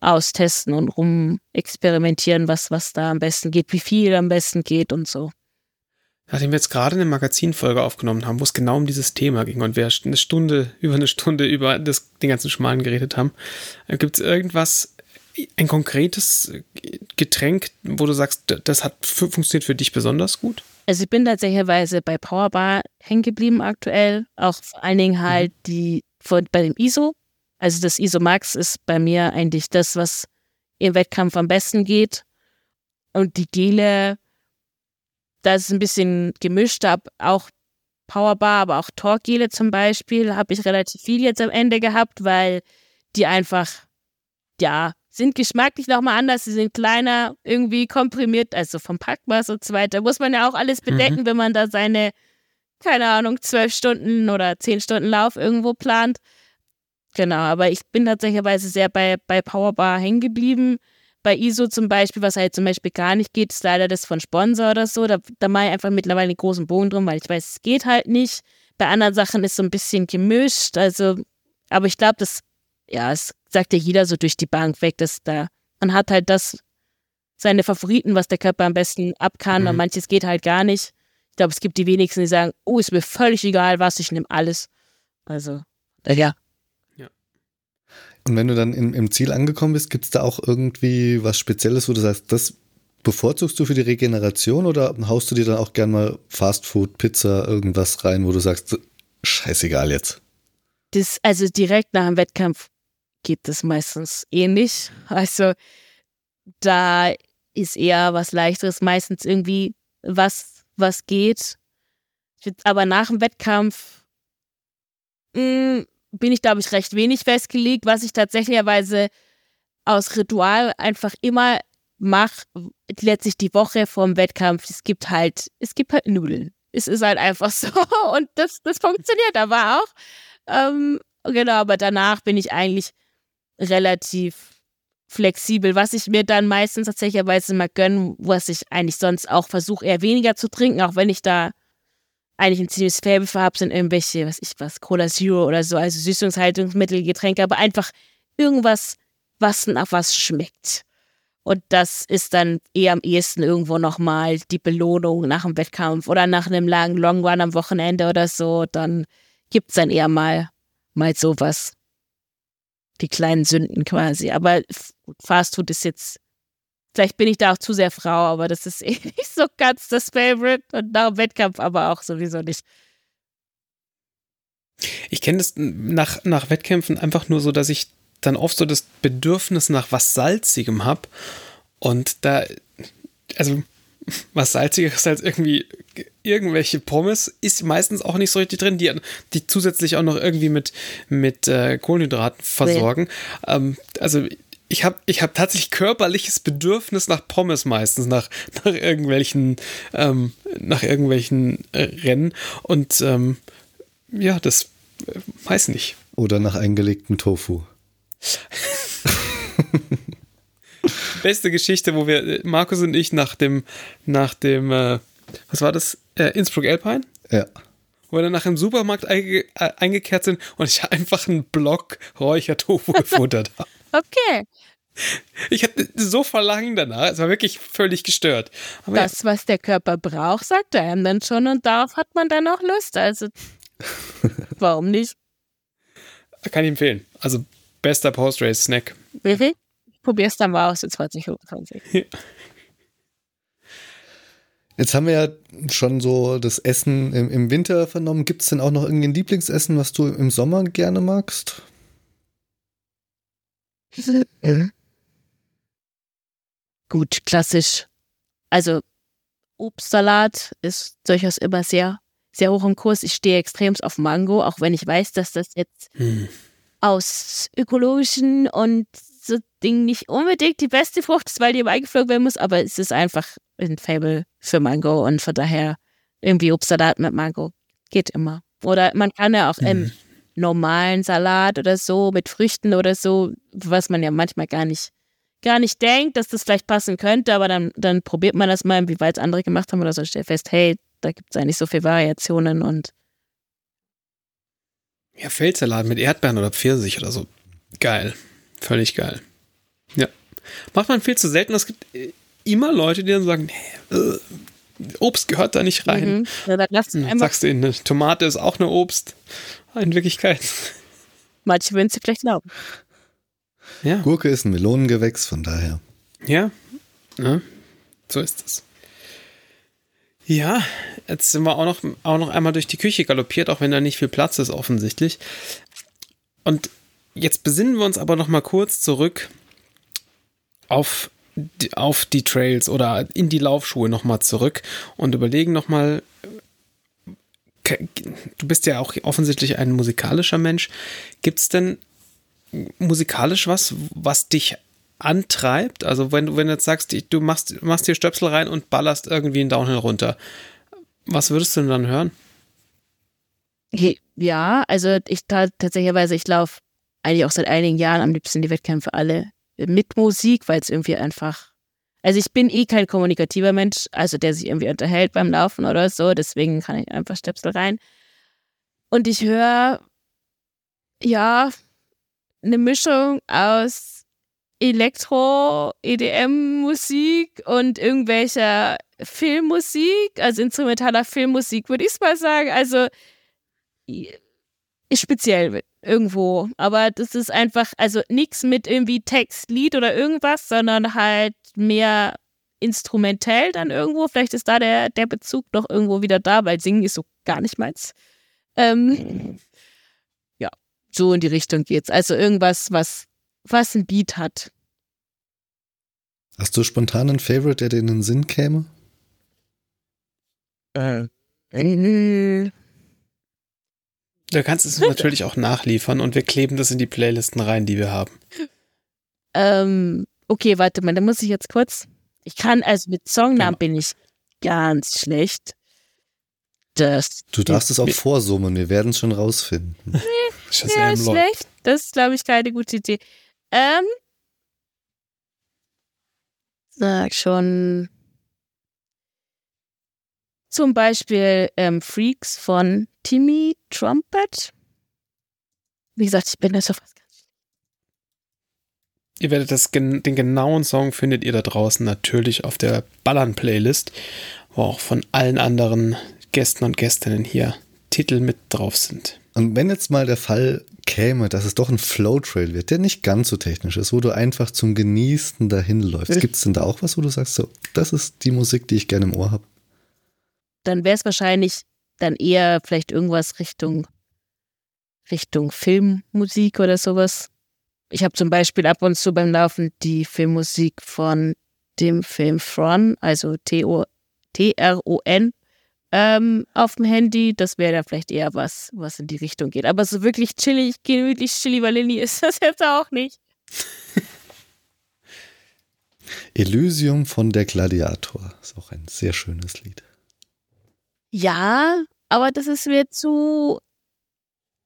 austesten und rumexperimentieren, was, was da am besten geht, wie viel am besten geht und so. Nachdem wir jetzt gerade eine Magazinfolge aufgenommen haben, wo es genau um dieses Thema ging und wir eine Stunde, über eine Stunde über das, den ganzen Schmalen geredet haben, äh, gibt es irgendwas, ein konkretes Getränk, wo du sagst, das hat funktioniert für dich besonders gut? Also ich bin tatsächlich bei Powerbar hängen geblieben aktuell, auch vor allen Dingen halt mhm. die von, bei dem ISO. Also das ISO Max ist bei mir eigentlich das, was im Wettkampf am besten geht. Und die Gele, das ist ein bisschen gemischt, ab auch Powerbar, aber auch Torgele zum Beispiel, habe ich relativ viel jetzt am Ende gehabt, weil die einfach, ja, sind geschmacklich nochmal anders, sie sind kleiner, irgendwie komprimiert, also vom Packmaß und so weiter. Muss man ja auch alles bedecken, mhm. wenn man da seine, keine Ahnung, zwölf Stunden oder zehn Stunden Lauf irgendwo plant. Genau, aber ich bin tatsächlich sehr bei, bei Powerbar hängen geblieben. Bei ISO zum Beispiel, was halt zum Beispiel gar nicht geht, ist leider das von Sponsor oder so. Da, da mache ich einfach mittlerweile einen großen Bogen drum, weil ich weiß, es geht halt nicht. Bei anderen Sachen ist so ein bisschen gemischt. Also, aber ich glaube, das, ja, es sagt ja jeder so durch die Bank weg, dass da, man hat halt das, seine Favoriten, was der Körper am besten ab kann mhm. und manches geht halt gar nicht. Ich glaube, es gibt die wenigsten, die sagen, oh, ist mir völlig egal, was, ich nehme alles. Also, ja, und wenn du dann im, im Ziel angekommen bist, gibt es da auch irgendwie was Spezielles, wo du sagst, das bevorzugst du für die Regeneration oder haust du dir dann auch gern mal Fastfood, Pizza, irgendwas rein, wo du sagst, scheißegal jetzt? Das, also direkt nach dem Wettkampf geht das meistens ähnlich. Also da ist eher was leichteres, meistens irgendwie was, was geht. Aber nach dem Wettkampf mh, mm, bin ich, glaube ich, recht wenig festgelegt. Was ich tatsächlicherweise aus Ritual einfach immer mache, letztlich die Woche vorm Wettkampf, es gibt halt, es gibt halt Nudeln. Es ist halt einfach so. Und das, das funktioniert aber auch. Ähm, genau, aber danach bin ich eigentlich relativ flexibel, was ich mir dann meistens tatsächlicherweise mal gönne, was ich eigentlich sonst auch versuche, eher weniger zu trinken, auch wenn ich da eigentlich ein ziemliches Faible für habe, sind irgendwelche, was ich was, Cola Zero oder so, also Süßungshaltungsmittel, Getränke, aber einfach irgendwas, was nach was schmeckt. Und das ist dann eher am ehesten irgendwo nochmal die Belohnung nach dem Wettkampf oder nach einem langen Long Run am Wochenende oder so. Dann gibt es dann eher mal, mal sowas. Die kleinen Sünden quasi. Aber Fast Food ist jetzt Vielleicht bin ich da auch zu sehr Frau, aber das ist eh nicht so ganz das Favorite und nach dem Wettkampf aber auch sowieso nicht. Ich kenne das nach, nach Wettkämpfen einfach nur so, dass ich dann oft so das Bedürfnis nach was Salzigem habe. Und da, also was Salzigeres als irgendwie irgendwelche Pommes ist meistens auch nicht so richtig drin, die, die zusätzlich auch noch irgendwie mit, mit äh, Kohlenhydraten versorgen. Nee. Ähm, also ich habe ich hab tatsächlich körperliches Bedürfnis nach Pommes meistens, nach, nach irgendwelchen, ähm, nach irgendwelchen äh, Rennen. Und ähm, ja, das Äh, weiß nicht. Oder nach eingelegtem Tofu. Beste Geschichte, wo wir, äh, Markus und ich nach dem, nach dem, äh, was war das? Äh, Innsbruck Alpine? Ja. Wo wir dann nach dem Supermarkt einge äh, eingekehrt sind und ich einfach einen Block Räuchertofu gefuttert habe. Okay. Ich hatte so Verlangen danach, es war wirklich völlig gestört. Aber das, ja. was der Körper braucht, sagt er einem dann schon und darauf hat man dann auch Lust. Also, warum nicht? Kann ich empfehlen. Also, bester Post-Race-Snack. Wirklich? Ich probier's dann mal aus in 2025. Ja. Jetzt haben wir ja schon so das Essen im, im Winter vernommen. Gibt es denn auch noch irgendein Lieblingsessen, was du im Sommer gerne magst? Gut, klassisch. Also Obstsalat ist durchaus immer sehr, sehr hoch im Kurs. Ich stehe extrem auf Mango, auch wenn ich weiß, dass das jetzt hm. aus ökologischen und so Dingen nicht unbedingt die beste Frucht ist, weil die immer eingeflogen werden muss, aber es ist einfach ein Fable für Mango und von daher irgendwie Obstsalat mit Mango geht immer. Oder man kann ja auch im hm. Normalen Salat oder so mit Früchten oder so, was man ja manchmal gar nicht gar nicht denkt, dass das vielleicht passen könnte, aber dann, dann probiert man das mal, wie weit es andere gemacht haben oder so, stellt fest, hey, da gibt es eigentlich so viele Variationen und. Ja, Feldsalat mit Erdbeeren oder Pfirsich oder so. Geil. Völlig geil. Ja. Macht man viel zu selten. Es gibt immer Leute, die dann sagen, nee, äh, Obst gehört da nicht rein. Mhm. Ja, dann lass hm, Sagst du ihnen, eine Tomate ist auch eine Obst. In Wirklichkeit. Manche würden sie vielleicht glauben. Ja. Gurke ist ein Melonengewächs, von daher. Ja, ja so ist es. Ja, jetzt sind wir auch noch, auch noch einmal durch die Küche galoppiert, auch wenn da nicht viel Platz ist, offensichtlich. Und jetzt besinnen wir uns aber noch mal kurz zurück auf auf die Trails oder in die Laufschuhe noch mal zurück und überlegen noch mal, du bist ja auch offensichtlich ein musikalischer Mensch. Gibt es denn musikalisch was, was dich antreibt? Also wenn du, wenn du jetzt sagst, du machst, machst hier Stöpsel rein und ballerst irgendwie einen Downhill runter, was würdest du denn dann hören? Ja, also ich tatsächlich, ich laufe eigentlich auch seit einigen Jahren am liebsten die Wettkämpfe alle mit Musik, weil es irgendwie einfach, also ich bin eh kein kommunikativer Mensch, also der sich irgendwie unterhält beim Laufen oder so, deswegen kann ich einfach Stöpsel rein. Und ich höre, ja, eine Mischung aus Elektro, EDM-Musik und irgendwelcher Filmmusik, also instrumentaler Filmmusik, würde ich es mal sagen. Also speziell irgendwo. Aber das ist einfach, also nichts mit irgendwie Text, Lied oder irgendwas, sondern halt mehr instrumentell dann irgendwo. Vielleicht ist da der, der Bezug noch irgendwo wieder da, weil Singen ist so gar nicht meins. Ähm, so in die Richtung geht's. Also irgendwas, was, was ein Beat hat. Hast du spontan einen Favorite, der dir in den Sinn käme? Äh. äh. Du kannst es natürlich auch nachliefern und wir kleben das in die Playlisten rein, die wir haben. Ähm, okay, warte mal, da muss ich jetzt kurz. Ich kann, also mit Songnamen genau. bin ich ganz schlecht. Das du darfst es auch vorsummen, wir werden es schon rausfinden. Nee, ja, schlecht. Das ist, glaube ich, keine gute Idee. Ähm, sag schon. Zum Beispiel ähm, Freaks von Timmy Trumpet. Wie gesagt, ich bin da so fast ganz. Ihr werdet das, den genauen Song findet ihr da draußen natürlich auf der Ballern-Playlist, wo auch von allen anderen Gästen und Gästinnen hier Titel mit drauf sind. Und wenn jetzt mal der Fall käme, dass es doch ein Flow-Trail wird, der nicht ganz so technisch ist, wo du einfach zum Genießen dahin läufst, gibt es denn da auch was, wo du sagst, so, das ist die Musik, die ich gerne im Ohr habe? Dann wäre es wahrscheinlich dann eher vielleicht irgendwas Richtung, Richtung Filmmusik oder sowas. Ich habe zum Beispiel ab und zu beim Laufen die Filmmusik von dem Film Thron, also T-R-O-N, ähm, auf dem Handy. Das wäre dann vielleicht eher was, was in die Richtung geht. Aber so wirklich chillig, gemütlich chilly Vanilli ist das jetzt auch nicht. Elysium von der Gladiator ist auch ein sehr schönes Lied. Ja, aber das ist mir zu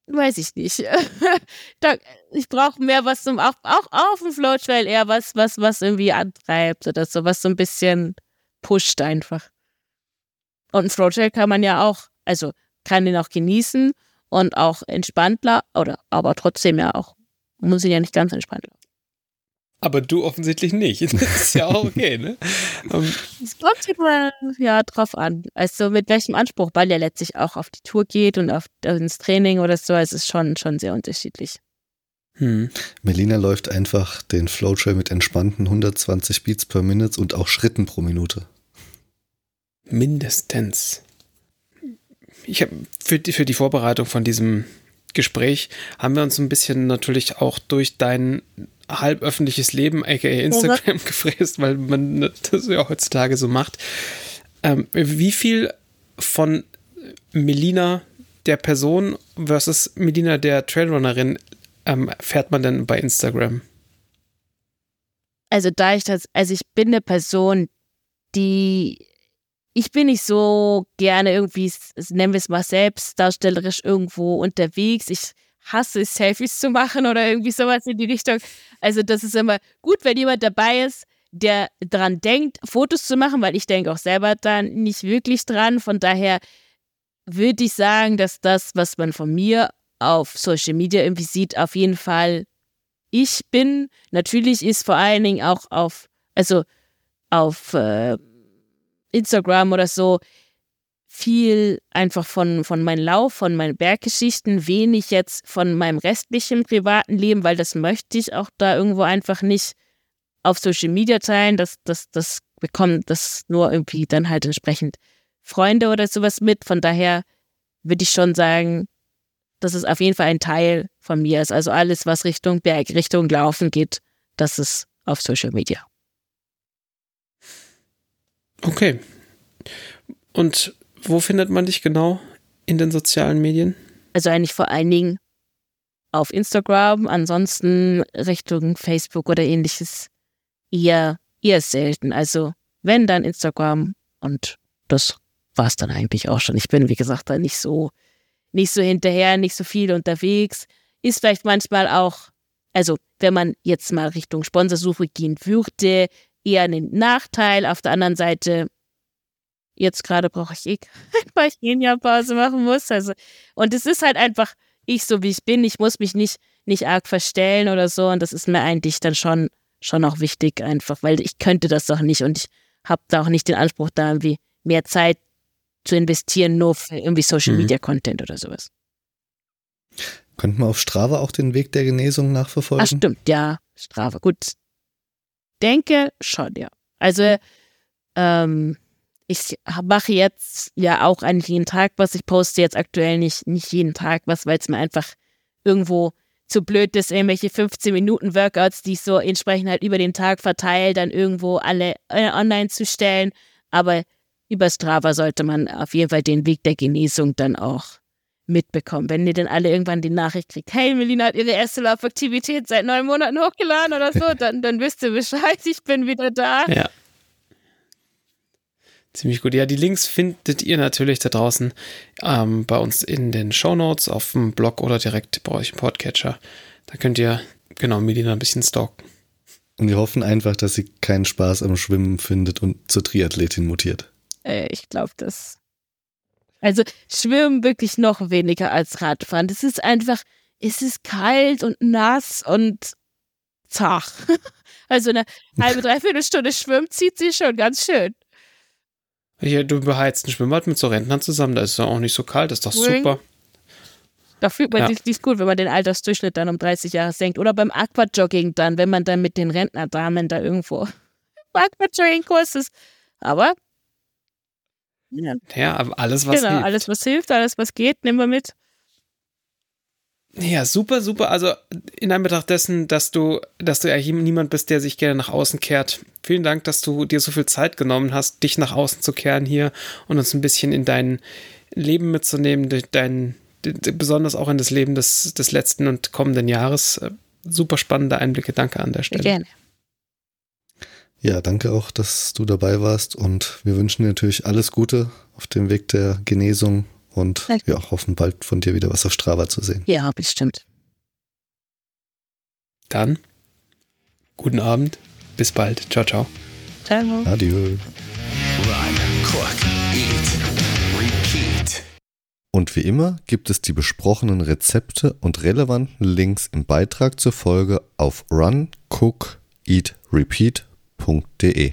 weiß ich nicht. ich brauche mehr was zum, auch, auch auf dem Flow-Trail eher was, was, was irgendwie antreibt oder so, was so ein bisschen pusht einfach. Und ein Flow-Trail kann man ja auch, also kann den auch genießen und auch entspannt, oder aber trotzdem ja auch, muss ihn ja nicht ganz entspannt laufen. Aber du offensichtlich nicht. Das ist ja auch okay, ne? Ähm, es kommt immer ja drauf an. Also mit welchem Anspruch, weil er letztlich auch auf die Tour geht und auf ins Training oder so. Es ist schon, schon sehr unterschiedlich. Hm. Melina läuft einfach den Flowtrail mit entspannten 120 Beats per Minute und auch Schritten pro Minute. Mindestens. Ich habe für die, für die Vorbereitung von diesem Gespräch haben wir uns ein bisschen natürlich auch durch dein halb öffentliches Leben, aka Instagram, mhm. gefräst, weil man das ja heutzutage so macht. Ähm, wie viel von Melina der Person versus Melina der Trailrunnerin ähm, fährt man denn bei Instagram? Also da ich das, also ich bin eine Person, die ich bin nicht so gerne irgendwie, nennen wir es mal selbstdarstellerisch irgendwo unterwegs. Ich hasse es, Selfies zu machen oder irgendwie sowas in die Richtung. Also das ist immer gut, wenn jemand dabei ist, der dran denkt, Fotos zu machen, weil ich denke auch selber dann nicht wirklich dran. Von daher würde ich sagen, dass das, was man von mir auf Social Media irgendwie sieht, auf jeden Fall ich bin. Natürlich ist vor allen Dingen auch auf, also auf äh, Instagram oder so, viel einfach von, von meinem Lauf, von meinen Berggeschichten, wenig jetzt von meinem restlichen privaten Leben, weil das möchte ich auch da irgendwo einfach nicht auf Social Media teilen. Das, das, das bekommt das nur irgendwie dann halt entsprechend Freunde oder sowas mit. Von daher würde ich schon sagen, dass es auf jeden Fall ein Teil von mir ist. Also alles, was Richtung Berg, Richtung Laufen geht, das ist auf Social Media. Okay. Und wo findet man dich genau in den sozialen Medien? Also eigentlich vor allen Dingen auf Instagram, ansonsten Richtung Facebook oder ähnliches eher, eher selten. Also wenn dann Instagram und das war es dann eigentlich auch schon. Ich bin, wie gesagt, da nicht so, nicht so hinterher, nicht so viel unterwegs. Ist vielleicht manchmal auch, also wenn man jetzt mal Richtung Sponsorsuche gehen würde, eher ein Nachteil. Auf der anderen Seite jetzt gerade brauche ich eh weil ich ein Jahr Pause machen muss. Also, und es ist halt einfach ich so, wie ich bin. Ich muss mich nicht, nicht arg verstellen oder so. Und das ist mir eigentlich dann schon, schon auch wichtig einfach, weil ich könnte das doch nicht und ich habe da auch nicht den Anspruch, da irgendwie mehr Zeit zu investieren, nur für irgendwie Social mhm. Media Content oder sowas. Könnte man auf Strava auch den Weg der Genesung nachverfolgen? Ach, stimmt, ja. Strava, gut. Denke schon, ja. Also, ähm, ich mache jetzt ja auch eigentlich jeden Tag was. Ich poste jetzt aktuell nicht, nicht jeden Tag was, weil es mir einfach irgendwo zu blöd ist, irgendwelche 15 Minuten Workouts, die ich so entsprechend halt über den Tag verteile, dann irgendwo alle äh, online zu stellen. Aber über Strava sollte man auf jeden Fall den Weg der Genesung dann auch mitbekommen. Wenn ihr dann alle irgendwann die Nachricht kriegt, hey, Melina hat ihre erste Laufaktivität seit neun Monaten hochgeladen oder so, dann, dann wisst ihr Bescheid, ich bin wieder da. Ja. Ziemlich gut. Ja, die Links findet ihr natürlich da draußen ähm, bei uns in den Show Notes auf dem Blog oder direkt bei euch im Podcatcher. Da könnt ihr genau Melina ein bisschen stalken. Und wir hoffen einfach, dass sie keinen Spaß am Schwimmen findet und zur Triathletin mutiert. Äh, ich glaube das. Also Schwimmen wirklich noch weniger als Radfahren. Das ist einfach, es ist kalt und nass und zach. Also eine halbe, dreiviertel Stunde Schwimmen zieht sie schon ganz schön. Hier, du beheizt ein Schwimmbad mit so Rentnern zusammen, da ist es auch nicht so kalt, das ist doch super. Da fühlt man ja. sich nicht gut, wenn man den Altersdurchschnitt dann um 30 Jahre senkt. Oder beim Aquajogging dann, wenn man dann mit den Rentnerdamen da irgendwo Aquajogging-Kurs ist. Aber. Ja. ja, aber alles, was genau, hilft. alles, was hilft, alles, was geht, nehmen wir mit. Ja, super, super. Also in Anbetracht dessen, dass du, dass du ja niemand bist, der sich gerne nach außen kehrt. Vielen Dank, dass du dir so viel Zeit genommen hast, dich nach außen zu kehren hier und uns ein bisschen in dein Leben mitzunehmen, dein, besonders auch in das Leben des, des letzten und kommenden Jahres. Super spannende Einblicke. Danke an der Stelle. Gerne. Ja, danke auch, dass du dabei warst und wir wünschen dir natürlich alles Gute auf dem Weg der Genesung und ja, hoffen bald von dir wieder was auf Strava zu sehen. Ja, bestimmt. Dann, guten Abend, bis bald. Ciao, ciao. Ciao. Adieu. Run, cook, eat, repeat. Und wie immer gibt es die besprochenen Rezepte und relevanten Links im Beitrag zur Folge auf runcookeatrepeat.de.